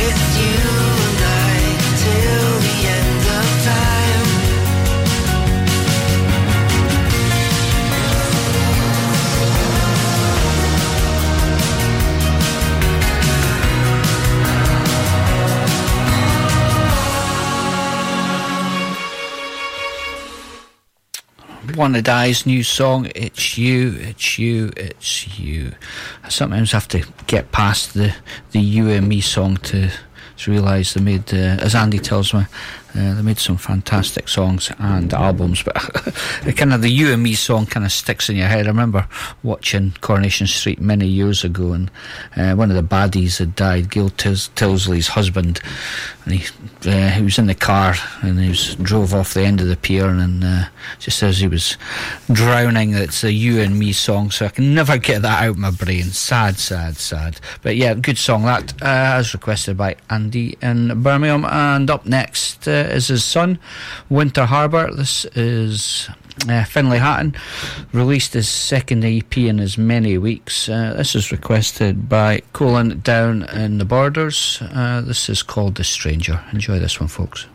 It's you. And I till the end Wannadies' new song, It's You, It's You, It's You. I sometimes have to get past the, the You and Me song to, to realise they made, uh, as Andy tells me, uh, they made some fantastic songs and albums, but kind of the You and Me song kind of sticks in your head. I remember watching Coronation Street many years ago, and uh, one of the baddies had died, Gil Tils- Tilsley's husband, and he uh, he was in the car and he was drove off the end of the pier, and uh, just as he was drowning, it's a You and Me song, so I can never get that out of my brain. Sad, sad, sad. But yeah, good song that, uh, as requested by Andy in Birmingham. And up next is his son, Winter Harbour. This is uh, Finlay Hatton released his second EP in as many weeks. Uh, this is requested by Colin Down in the Borders. Uh, this is called The Stranger. Enjoy this one, folks.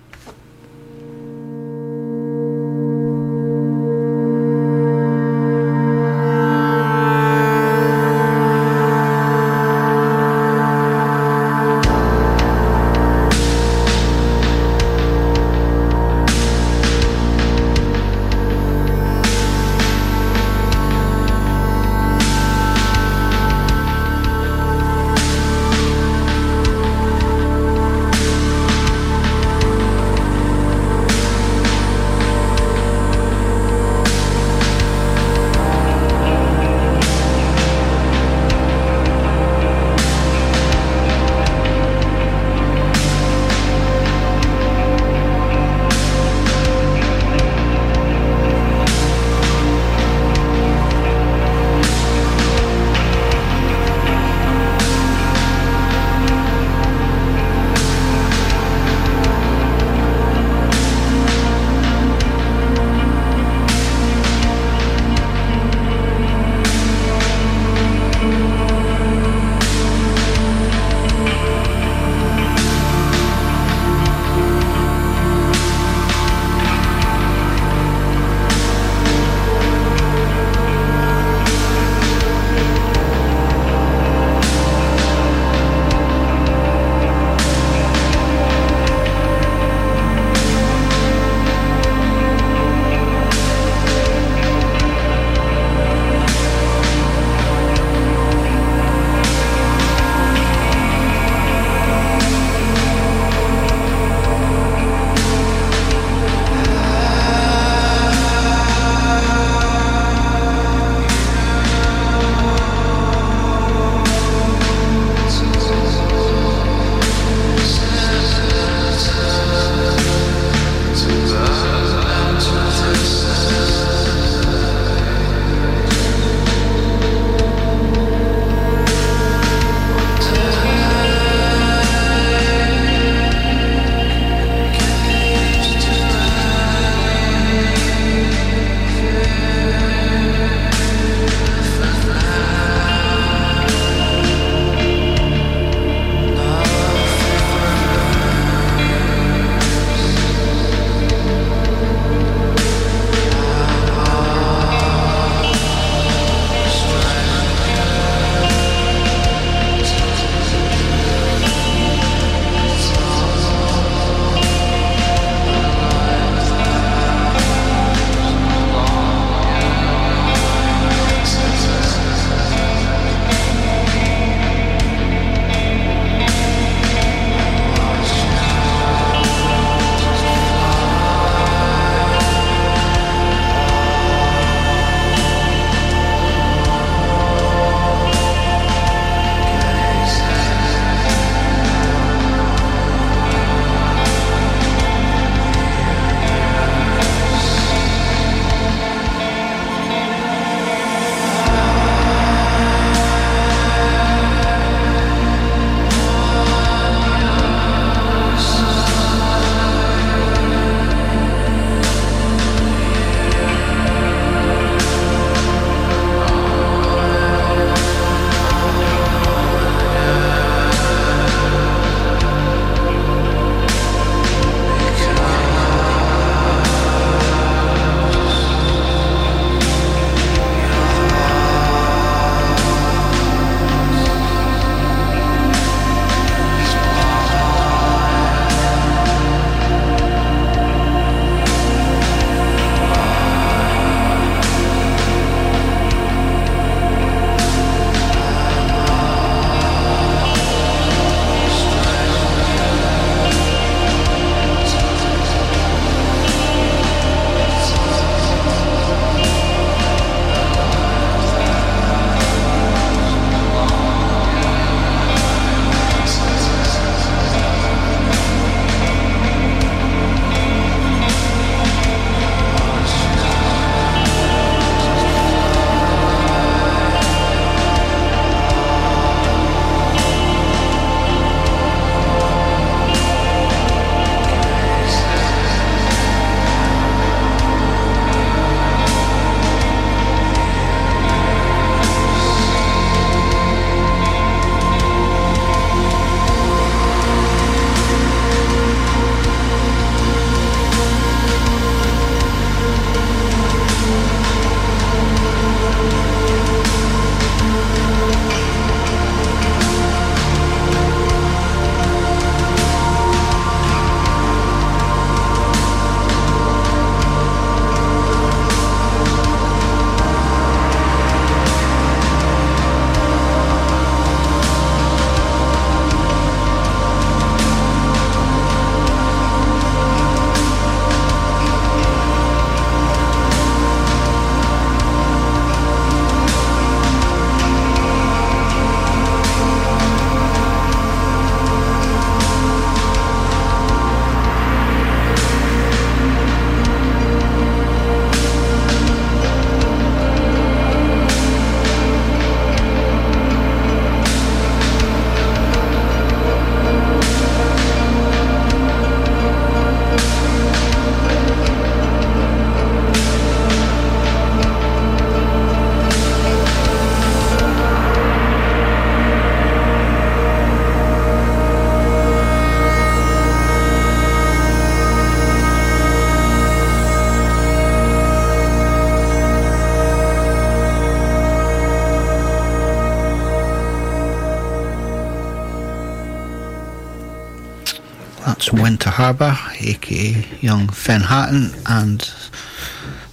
Harbour, aka Young Finn Hatton, and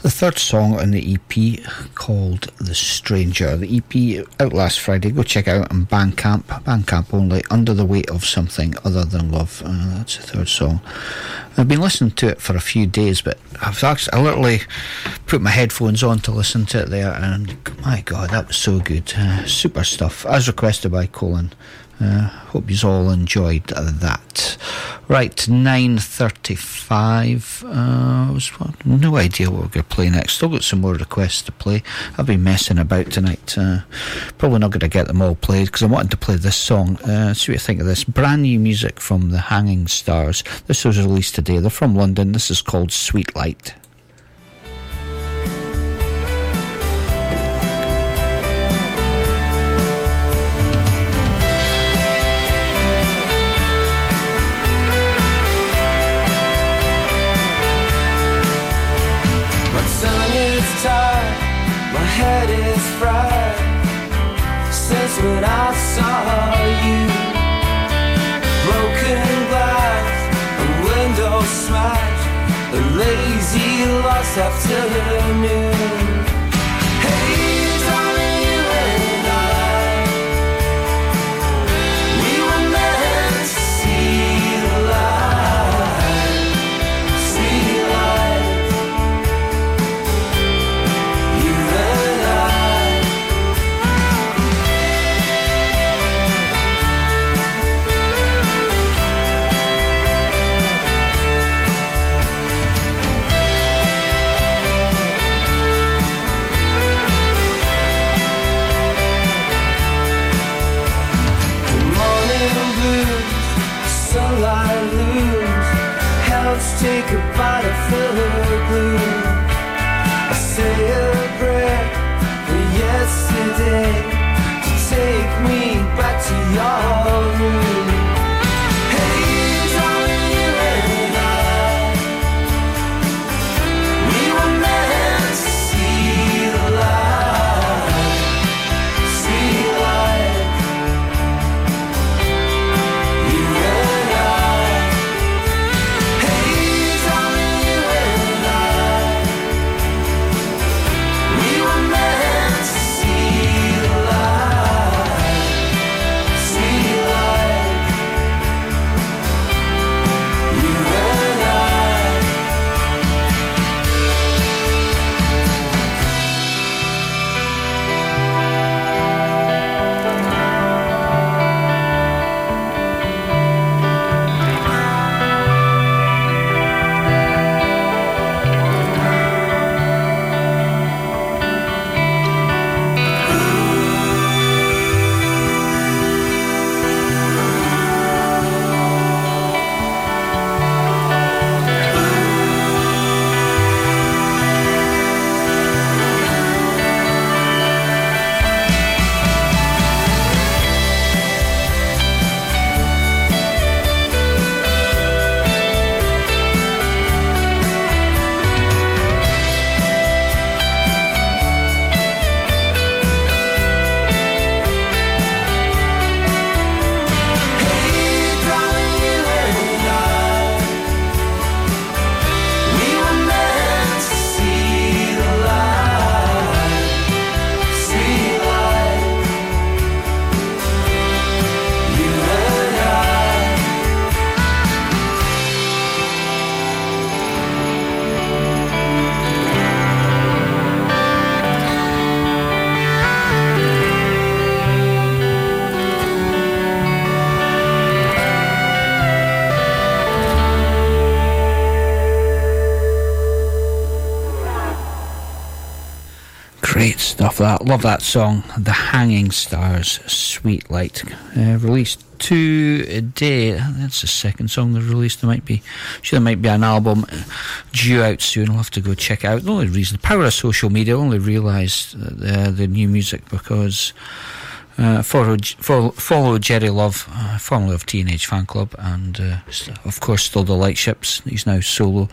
the third song on the EP called The Stranger. The EP out last Friday. Go check out on Bandcamp. Bandcamp only. Under the Weight of Something Other Than Love. Uh, that's the third song. I've been listening to it for a few days, but I've actually I literally put my headphones on to listen to it there, and my God, that was so good. Uh, super stuff, as requested by Colin. Uh, hope you all enjoyed that. Right, nine thirty-five. Uh, was no idea what we're going to play next. Still got some more requests to play. I've been messing about tonight. Uh, probably not going to get them all played because I wanted to play this song. Uh, see what you think of this. Brand new music from the Hanging Stars. This was released today. They're from London. This is called Sweet Light. Head is fried. Since when I saw you, broken glass, a window smashed, a lazy lost afternoon. Love that song, "The Hanging Stars," "Sweet Light," uh, released today. That's the second song they released. There might be, sure, there might be an album due out soon. I'll have to go check it out. The only reason, the power of social media. I only realised uh, the new music because Uh, follow, follow, follow Gerry Love, uh, formerly of Teenage Fanclub, and uh, of course still the Lightships. He's now solo.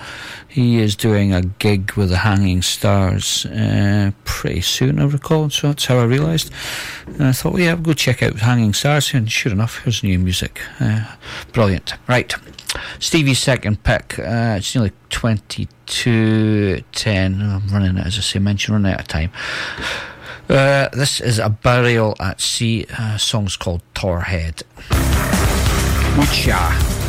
He is doing a gig with the Hanging Stars uh, pretty soon, I recall. So that's how I realised. And I thought, well, yeah, I'll go check out Hanging Stars, and sure enough, here's new music. Uh, brilliant. Right. Stevie's second pick. It's nearly 22 10. I'm running it, as I say, mentioned, running out of time. Uh, this is a burial at sea. Uh, song's called Torhead. Woodshaw.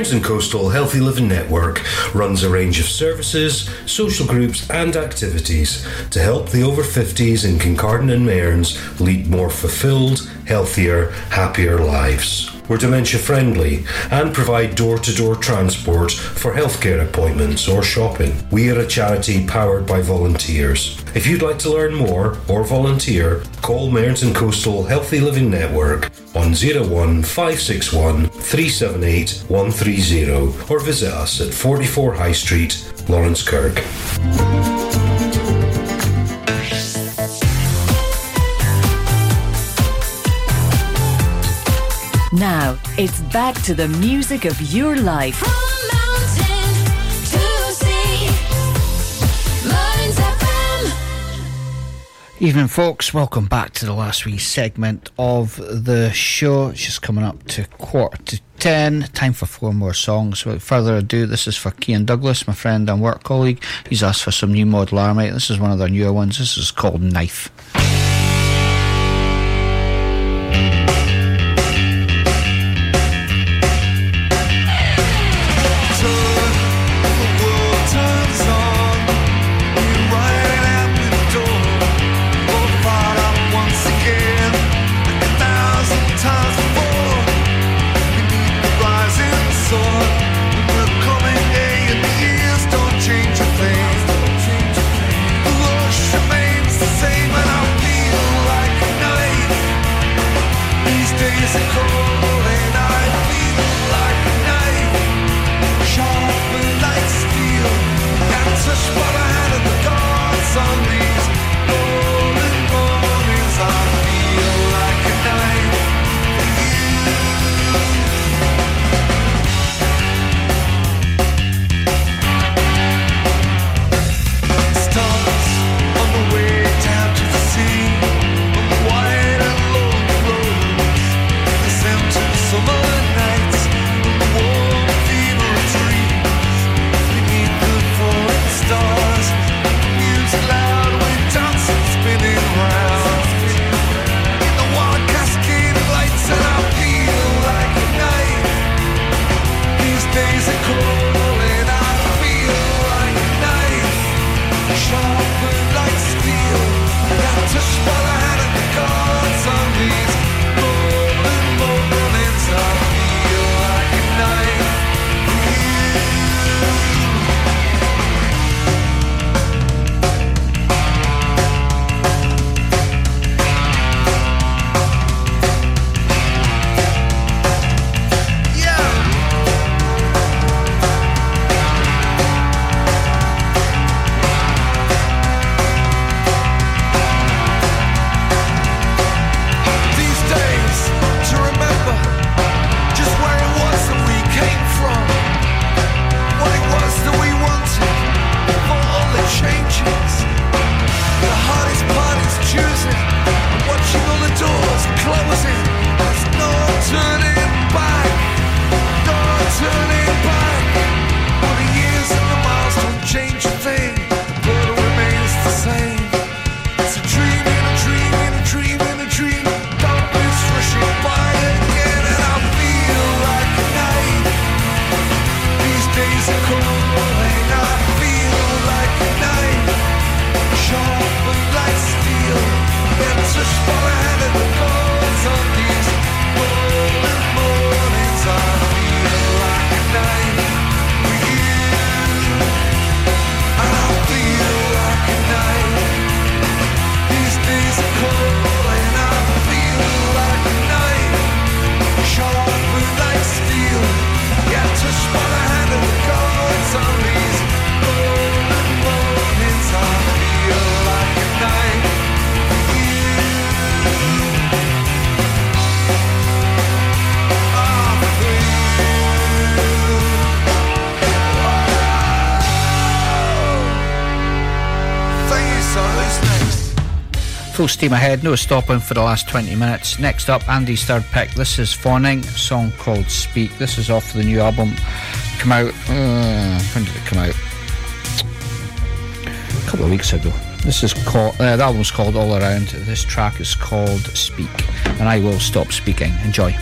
Mearns and Coastal Healthy Living Network runs a range of services, social groups, and activities to help the over 50s in Kincardine and Mearns lead more fulfilled, healthier, happier lives. We're dementia friendly and provide door to door transport for healthcare appointments or shopping. We are a charity powered by volunteers. If you'd like to learn more or volunteer, call Mearns and Coastal Healthy Living Network on 01561 378 130 or visit us at 44 High Street, Laurencekirk. Now, it's back to the music of your life. Evening, folks. Welcome back to the last wee segment of the show. It's just coming up to quarter to ten. Time for four more songs. Without further ado, this is for Kean Douglas, my friend and work colleague. He's asked for some New Model Army. This is one of their newer ones. This is called Knife. Steam ahead, no stopping for the last 20 minutes. Next up, Andy's third pick. This is Fawning, song called Speak. This is off the new album. Come out, uh, when did it come out? A couple of weeks ago. This is called, uh, the album's called All Around. This track is called Speak. And I will stop speaking. Enjoy.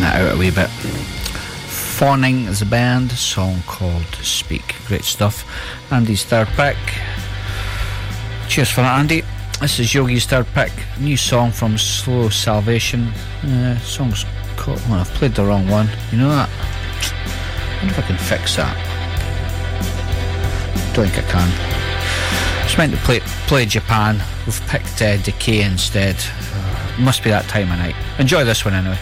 That out a wee bit. Fawning is a band, song called Speak. Great stuff. Andy's third pick. Cheers for that, Andy. This is Yogi's third pick. New song from Slow Salvation. Uh, song's called. Well, I've played the wrong one. You know that? I wonder if I can fix that. Don't think I can. It's meant to play play Japan. We've picked uh, Decay instead. Must be that time of night. Enjoy this one anyway.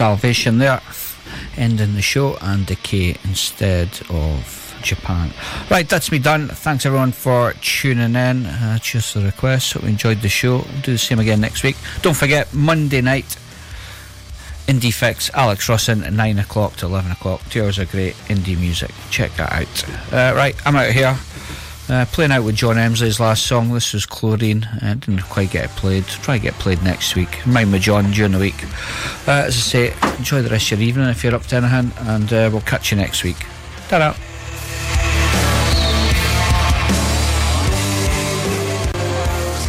Salvation there, ending the show, and Decay instead of Japan. Right, that's me done. Thanks everyone for tuning in. Uh, for the request. Hope you enjoyed the show. We'll do the same again next week. Don't forget, Monday night, Indie Fix, Alex Russin, 9 o'clock to 11 o'clock. Two hours of great indie music. Check that out. Uh, right, I'm out here. Uh, playing out with John Emsley's last song. This was Chlorine. Uh, didn't quite get it played. Try to get it played next week. Mind me, John during the week. Uh, as I say, enjoy the rest of your evening if you're up to anything, and uh, we'll catch you next week. Ta-da.